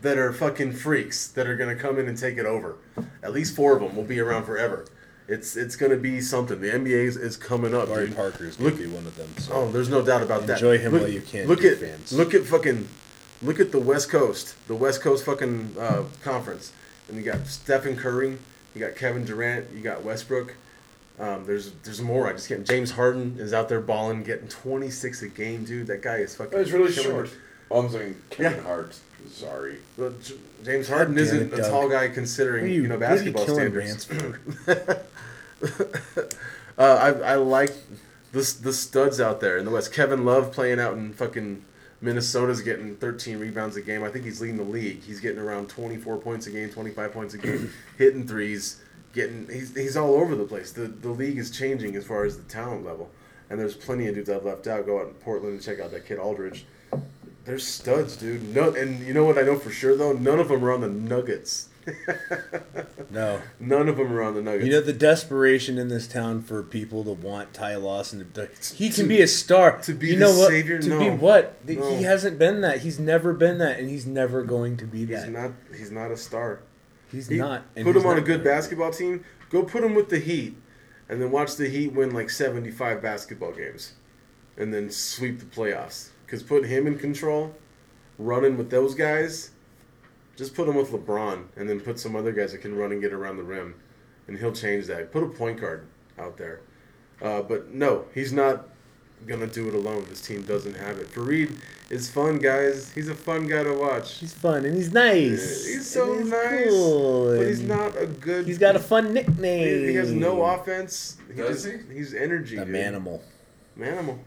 that are fucking freaks that are going to come in and take it over. At least four of them will be around forever. It's it's going to be something. The NBA is, is coming up. Barry. Parker is going to be one of them. So. Oh, there's no doubt about that. Enjoy him look, while you can, Look at fans. look at fucking look at the West Coast, the West Coast fucking uh, conference, and you got Stephen Curry, you got Kevin Durant, you got Westbrook. Um, there's there's more. I just can't. James Harden is out there balling, getting 26 a game, dude. That guy is fucking. That really short. it. Oh, I'm saying Kevin Yeah. Hart. Sorry. Well, J- James Harden damn isn't it, a Doug. tall guy considering What are you, know what you basketball killing standards. Rance for? *laughs* Uh, I I like the the studs out there in the West. Kevin Love playing out in fucking Minnesota's getting 13 rebounds a game. I think he's leading the league. He's getting around 24 points a game, 25 points a game, *clears throat* hitting threes, getting he's he's all over the place. The the league is changing as far as the talent level. And there's plenty of dudes I've left out. Go out in Portland and check out that kid Aldridge. They're studs, dude. No, and you know what I know for sure though? None of them are on the Nuggets. *laughs* No. None of them are on the Nuggets. You know the desperation in this town for people to want Ty Lawson to. He can be a star. to be you know what? savior? To No. be what? No. He hasn't been that. He's never been that, and he's never going to be he's that. not. He's not a star. He's He- not. put he's him on a good to. basketball team. Go put him with the Heat, and then watch the Heat win like seventy-five basketball games, and then sweep the playoffs. Because put him in control, running with those guys. Just put him with LeBron, and then put some other guys that can run and get around the rim, and he'll change that. Put a point guard out there. Uh, but no, he's not gonna do it alone. This team doesn't have it. Faried is fun, guys. He's a fun guy to watch. He's fun and he's nice. He's so he's nice, cool, but he's not a good. He's got a fun nickname. He, he has no offense. He Does just, He's energy. The dude. manimal. Manimal.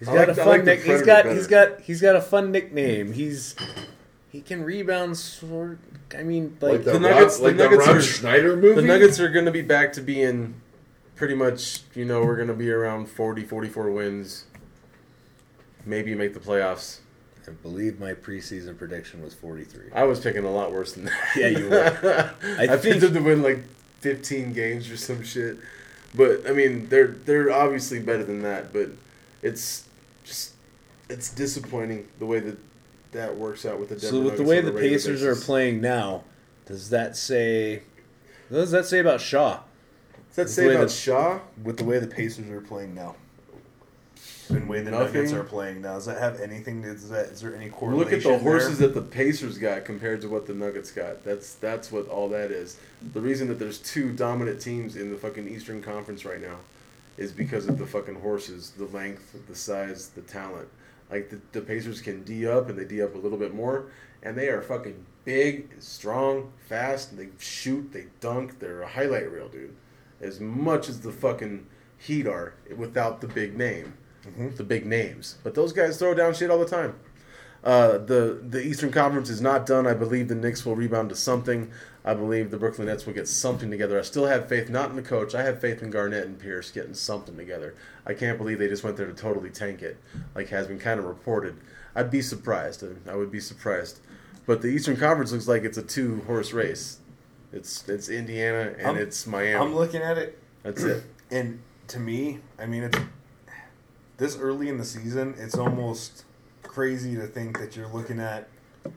He's I got like- a I fun like the nick. He's Predator got better. he's got he's got a fun nickname. He's he can rebound sort. I mean, like, Like the, the Nuggets- the like the Nuggets Rob are- Schneider movie. The Nuggets are going to be back to being pretty much, you know, we're going to be around 40, 44 wins. Maybe make the playoffs. I believe my preseason prediction was 43. I was picking a lot worse than that. Yeah, you were. *laughs* I, I picked think- them to win like 15 games or some shit. But I mean, they're they're obviously better than that. But it's just it's disappointing the way that that works out with the Denver So with the way the Pacers are playing now, does that say? What does that say about Shaw? Does that the say about that- Shaw? With the way the Pacers are playing now, and the way the Nothing. Nuggets are playing now, does that have anything? Is that is there any correlation? Look at the there? horses that the Pacers got compared to what the Nuggets got. That's that's what all that is. The reason that there's two dominant teams in the fucking Eastern Conference right now is because of the fucking horses, the length, the size, the talent. Like the, the Pacers can D up and they D up a little bit more, and they are fucking big, strong, fast. They shoot, they dunk. They're a highlight reel, dude. As much as the fucking Heat are without the big name, the big names. But those guys throw down shit all the time. Uh, the the Eastern Conference is not done. I believe the Knicks will rebound to something. I believe the Brooklyn Nets will get something together. I still have faith, not in the coach. I have faith in Garnett and Pierce getting something together. I can't believe they just went there to totally tank it, like has been kind of reported. I'd be surprised. I would be surprised. But the Eastern Conference looks like it's a two horse race. It's it's Indiana and I'm- it's Miami. I'm looking at it, That's it. and to me, I mean, it's this early in the season. It's almost crazy to think that you're looking at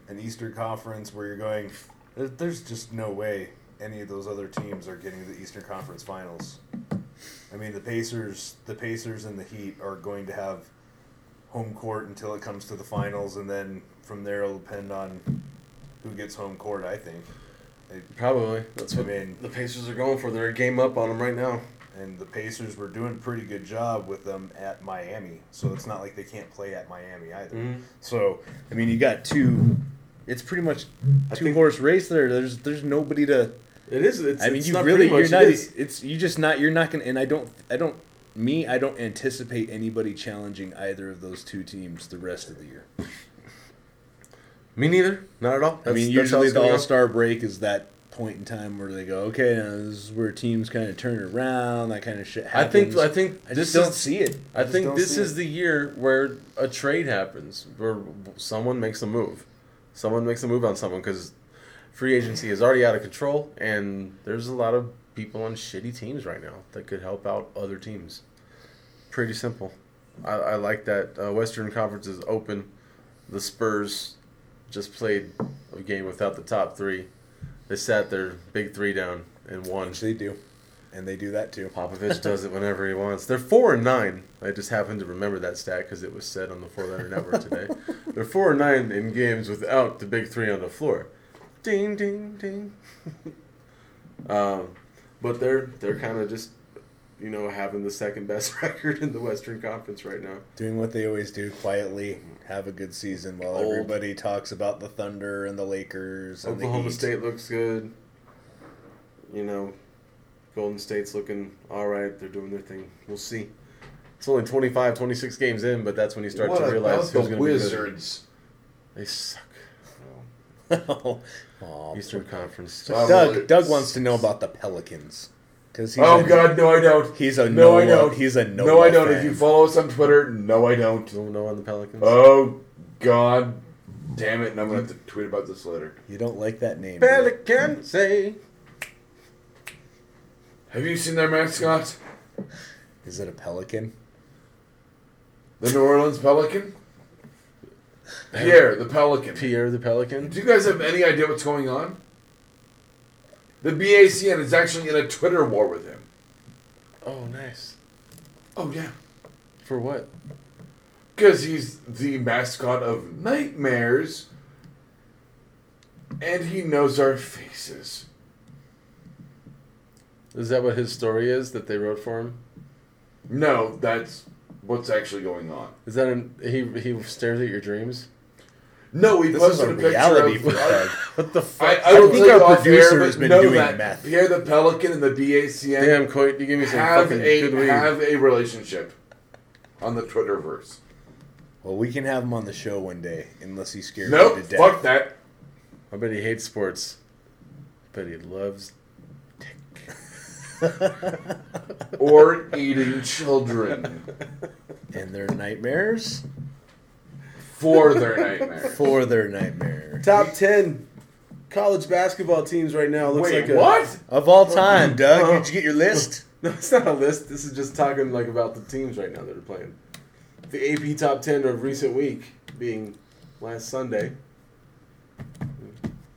an Eastern Conference where you're going. "There- There's just no way any of those other teams are getting to the Eastern Conference Finals. I mean, the Pacers, the Pacers and the Heat are going to have home court until it comes to the finals, and then from there it'll depend on who gets home court. I think. Probably. That's what I what mean- the Pacers are going for. They're a game up on them right now. and the Pacers were doing a pretty good job with them at Miami. So it's not like they can't play at Miami either. Mhm. So I mean, you got two. It's pretty much I two think- horse race there. There's there's nobody to. It is. It's, I mean, it's you not really you're not. it is. It's you just not. You're not gonna. And I don't. I don't. Me, I don't anticipate anybody challenging either of those two teams the rest of the year. *laughs* Me neither. Not at all. I mean, That's- that's how usually the. All Star break is that point in time where they go, okay, now this is where teams kind of turn around. That kind of shit happens. I think. I think I this just don't is. see it. I just think this is it. the year where a trade happens, where someone makes a move. Someone makes a move on someone because free agency is already out of control, and there's a lot of people on shitty teams right now that could help out other teams. Pretty simple. I, I like that. Uh, Western Conference is open. The Spurs just played a game without the top three. They sat their big three down and won. Which they do, and they do that too. Popovich does it whenever he wants. They're four and nine. I just happened to remember that stat because it was said on the Four Letter Network today. They're four and nine in games without the big three on the floor. Ding ding ding. *laughs* um, but they're they're kind of just you know having the second best *laughs* record in the Western Conference right now. Doing what they always do, quietly have a good season while Old. everybody talks about the Thunder and the Lakers and the Oklahoma State looks good. You know, Golden State's looking all right. They're doing their thing. We'll see. It's only 25, 26 games in, but that's when you start what to realize who's going to be good. Wizards? They suck. oh, *laughs* Aw, Eastern Conference. Wow. Doug Doug wants to know about the Pelicans because Oh God, no, I don't. he's a no, I don't. he's a no, I don't. fan. If you follow us on Twitter, no, I don't. No, no on the Pelicans. Oh God, Damn it! And I'm gonna have to tweet about this later. You don't like that name. do? Pelican say. Have you seen their mascot? Is it a pelican? The New Orleans Pelican? Pierre, the Pelican. Pierre the Pelican. Do you guys have any idea what's going on? The BACN is actually in a Twitter war with him. Oh, nice. Oh, yeah. For what? Because he's the mascot of Nightmares. And he knows our faces. Is that what his story is that they wrote for him? No, that's what's actually going on. Is that an, he he stares at your dreams? No, he This posted is a a picture of. Doug. *laughs* What the I, fuck? I, will think our producer air, has been doing that meth. Pierre the Pelican and the BACN Damn, Coit, you give me some have fucking a good weed. have a relationship on the Twitterverse. Well, we can have him on the show one day, unless he scares Nope, you to death. fuck that. I bet he hates sports. But he loves. *laughs* Or eating children and their nightmares for their nightmare. for their nightmare Top ten college basketball teams right now. Looks Wait, like a, what? of all time. Doug, Uh-huh. did you get your list? *laughs* No, it's not a list. This is just talking like about the teams right now that are playing. The AP top ten of recent week being last Sunday.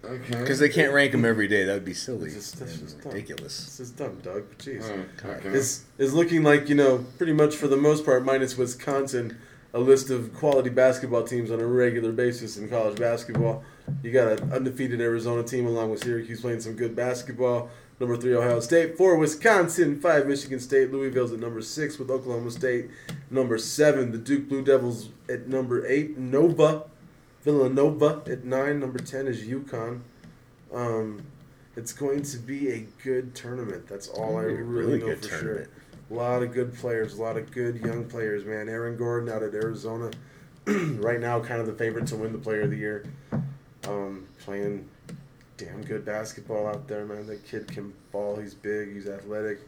Okay. Because they can't rank them every day. That would be silly. It's just- that's and just dumb. ridiculous. This is dumb, Doug. Jeez. Alright, okay. Is is looking like you know pretty much for the most part, minus Wisconsin, a list of quality basketball teams on a regular basis in college basketball. You got an undefeated Arizona team along with Syracuse playing some good basketball. Number three, Ohio State. Four, Wisconsin. Five, Michigan State. Louisville's at number six with Oklahoma State. Number seven, the Duke Blue Devils at number eight. Nova, Villanova at nine. Number ten is UConn. Um, it's going to be a good tournament. That's all I It'll be a really, really know for tournament. sure. A lot of good players, a lot of good young players, man. Aaron Gordon out at Arizona, *clears throat* right now, kind of the favorite to win the Player of the Year. Um, playing damn good basketball out there, man. That kid can ball. He's big. He's athletic.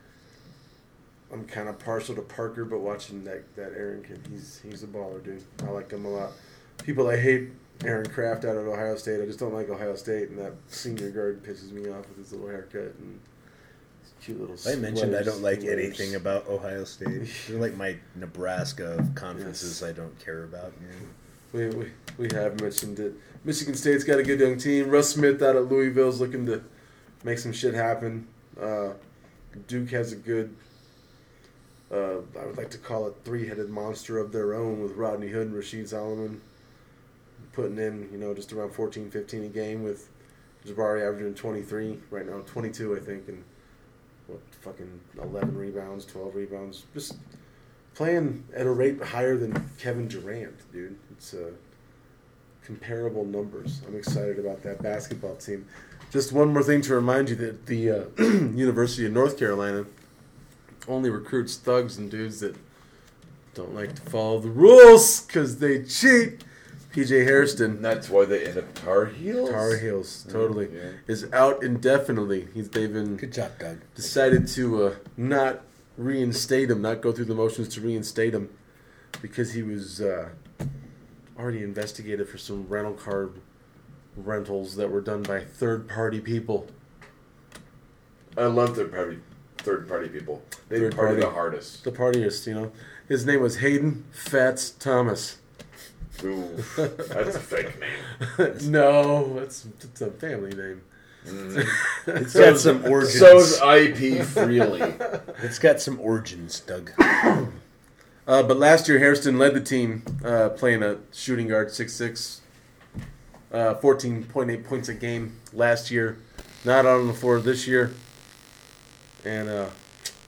I'm kind of partial to Parker, but watching that that Aaron kid, he's he's a baller, dude. I like him a lot. People I hate Aaron Craft out of Ohio State. I just don't like Ohio State, and that senior guard pisses me off with his little haircut and his cute little. I mentioned I don't like sweaters. anything about Ohio State. *laughs* They're like my Nebraska of conferences I don't care about. We, we, we have mentioned it. Michigan State's got a good young team. Russ Smith out at Louisville's looking to make some shit happen. Uh, Duke has a good, uh, I would like to call it three headed monster of their own with Rodney Hood and Rasheed Sulaimon putting in, you know, just around 14, 15 a game with Jabari averaging 23 right now, 22, I think, and what, fucking 11 rebounds, 12 rebounds. Just playing at a rate higher than Kevin Durant, dude. It's uh, comparable numbers. I'm excited about that basketball team. Just one more thing to remind you that the uh, *clears throat* University of North Carolina only recruits thugs and dudes that don't like to follow the rules because they cheat. PJ Hairston, And that's why they end up Tar Heels. Tar Heels, totally, Yeah. is out indefinitely. He's they've been Good job, Doug. decided to uh, not reinstate him, not go through the motions to reinstate him, because he was uh, already investigated for some rental car rentals that were done by third party people. I love third party, third party people. They Third party party. the hardest. The partyist, you know. His name was Haydn Fats Thomas. Ooh, that's a fake name. *laughs* no, it's, it's a family name. It's got some origins. So's IP Freely. It's got some origins, Doug. *clears throat* Uh, but last year, Hairston led the team uh, playing a shooting guard, 6'6", uh, 14.8 points a game last year. Not on the floor this year. And, uh,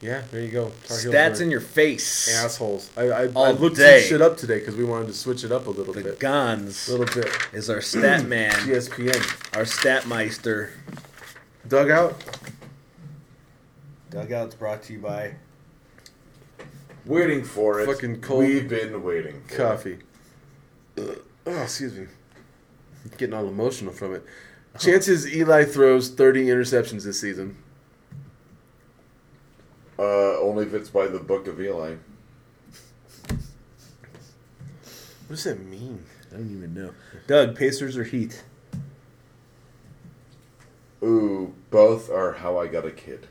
yeah, there you go. Tar Heels Stats are in your face. assholes. I, I, I looked day. some shit up today because we wanted to switch it up a little The bit. Gons A little bit. is our stat man, *clears throat* ESPN. our stat meister. Dugout. Dugout's brought to you by Waiting for it. Fucking cold We've been waiting. For it. Coffee. Ugh. *clears throat* Oh, excuse me. Getting all emotional from it. Chances Eli throws 30 interceptions this season. Uh, only if it's by the Book of Eli. What does that mean? I don't even know. Doug, Pacers or Heat? Ooh, both are how I got a kid.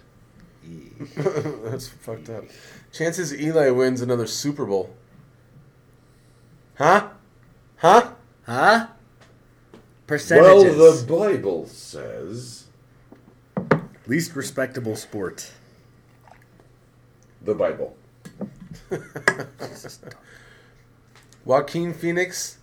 *laughs* That's fucked up. Chances Eli wins another Super Bowl. Huh? Huh? Huh? Percentage. Well, the Bible says least respectable sport. The Bible. *laughs* Joaquin Phoenix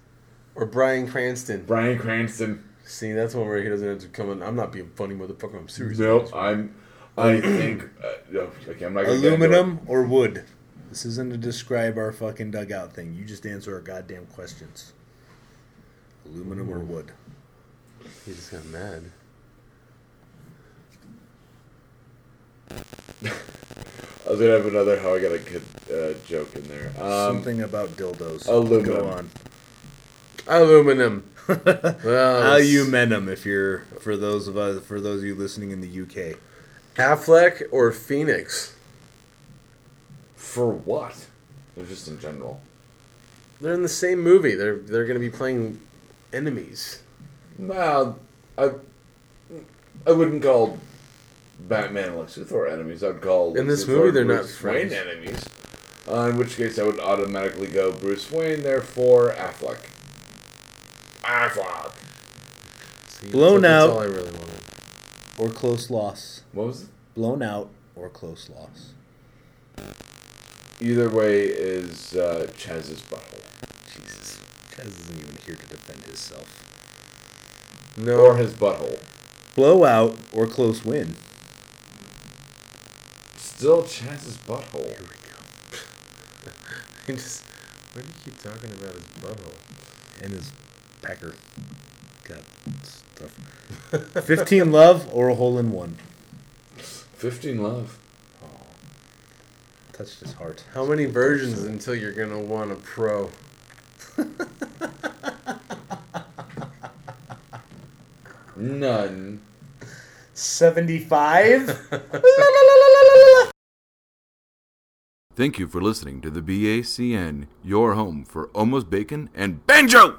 or Bryan Cranston? Bryan Cranston. See, that's one where he doesn't have to come in. I'm not being funny, motherfucker. I'm serious. Nope, I'm. I think. Uh, no, okay, I'm not gonna get into it. Aluminum or wood? This isn't to describe our fucking dugout thing. You just answer our goddamn questions. Aluminum or wood? He just got mad. *laughs* I was gonna have another how I got a kid uh, joke in there. Um, Something about dildos. aluminum. Go on. Aluminum. *laughs* well, Aluminum. If you're for those of us, for those of you listening in the UK. Affleck or Phoenix? for what? Or just in general. They're in the same movie. They're they're going to be playing enemies. Well, I I wouldn't call Batman and Lex Luthor enemies. I'd call In this Luthor movie, they're not Bruce Wayne friends. enemies. Uh, in which case, I would automatically go Bruce Wayne. Therefore, Affleck. Affleck. See, Blown that's, out. That's all I really wanted. Or close loss. What was it? Blown out or close loss. Either way is uh, Chaz's butthole. Jesus. Chaz isn't even here to defend himself. No. Or his butthole. Blowout or close win. Still Chaz's butthole. Here *laughs* He just. Why do you keep talking about his butthole? And his pecker. Got stuff. 15 love or a hole in one. 15 love. Touched his heart. How many versions until you're gonna want a pro? None. 75? *laughs* *laughs* Thank you for listening to the BACN, your home for almost bacon and banjo!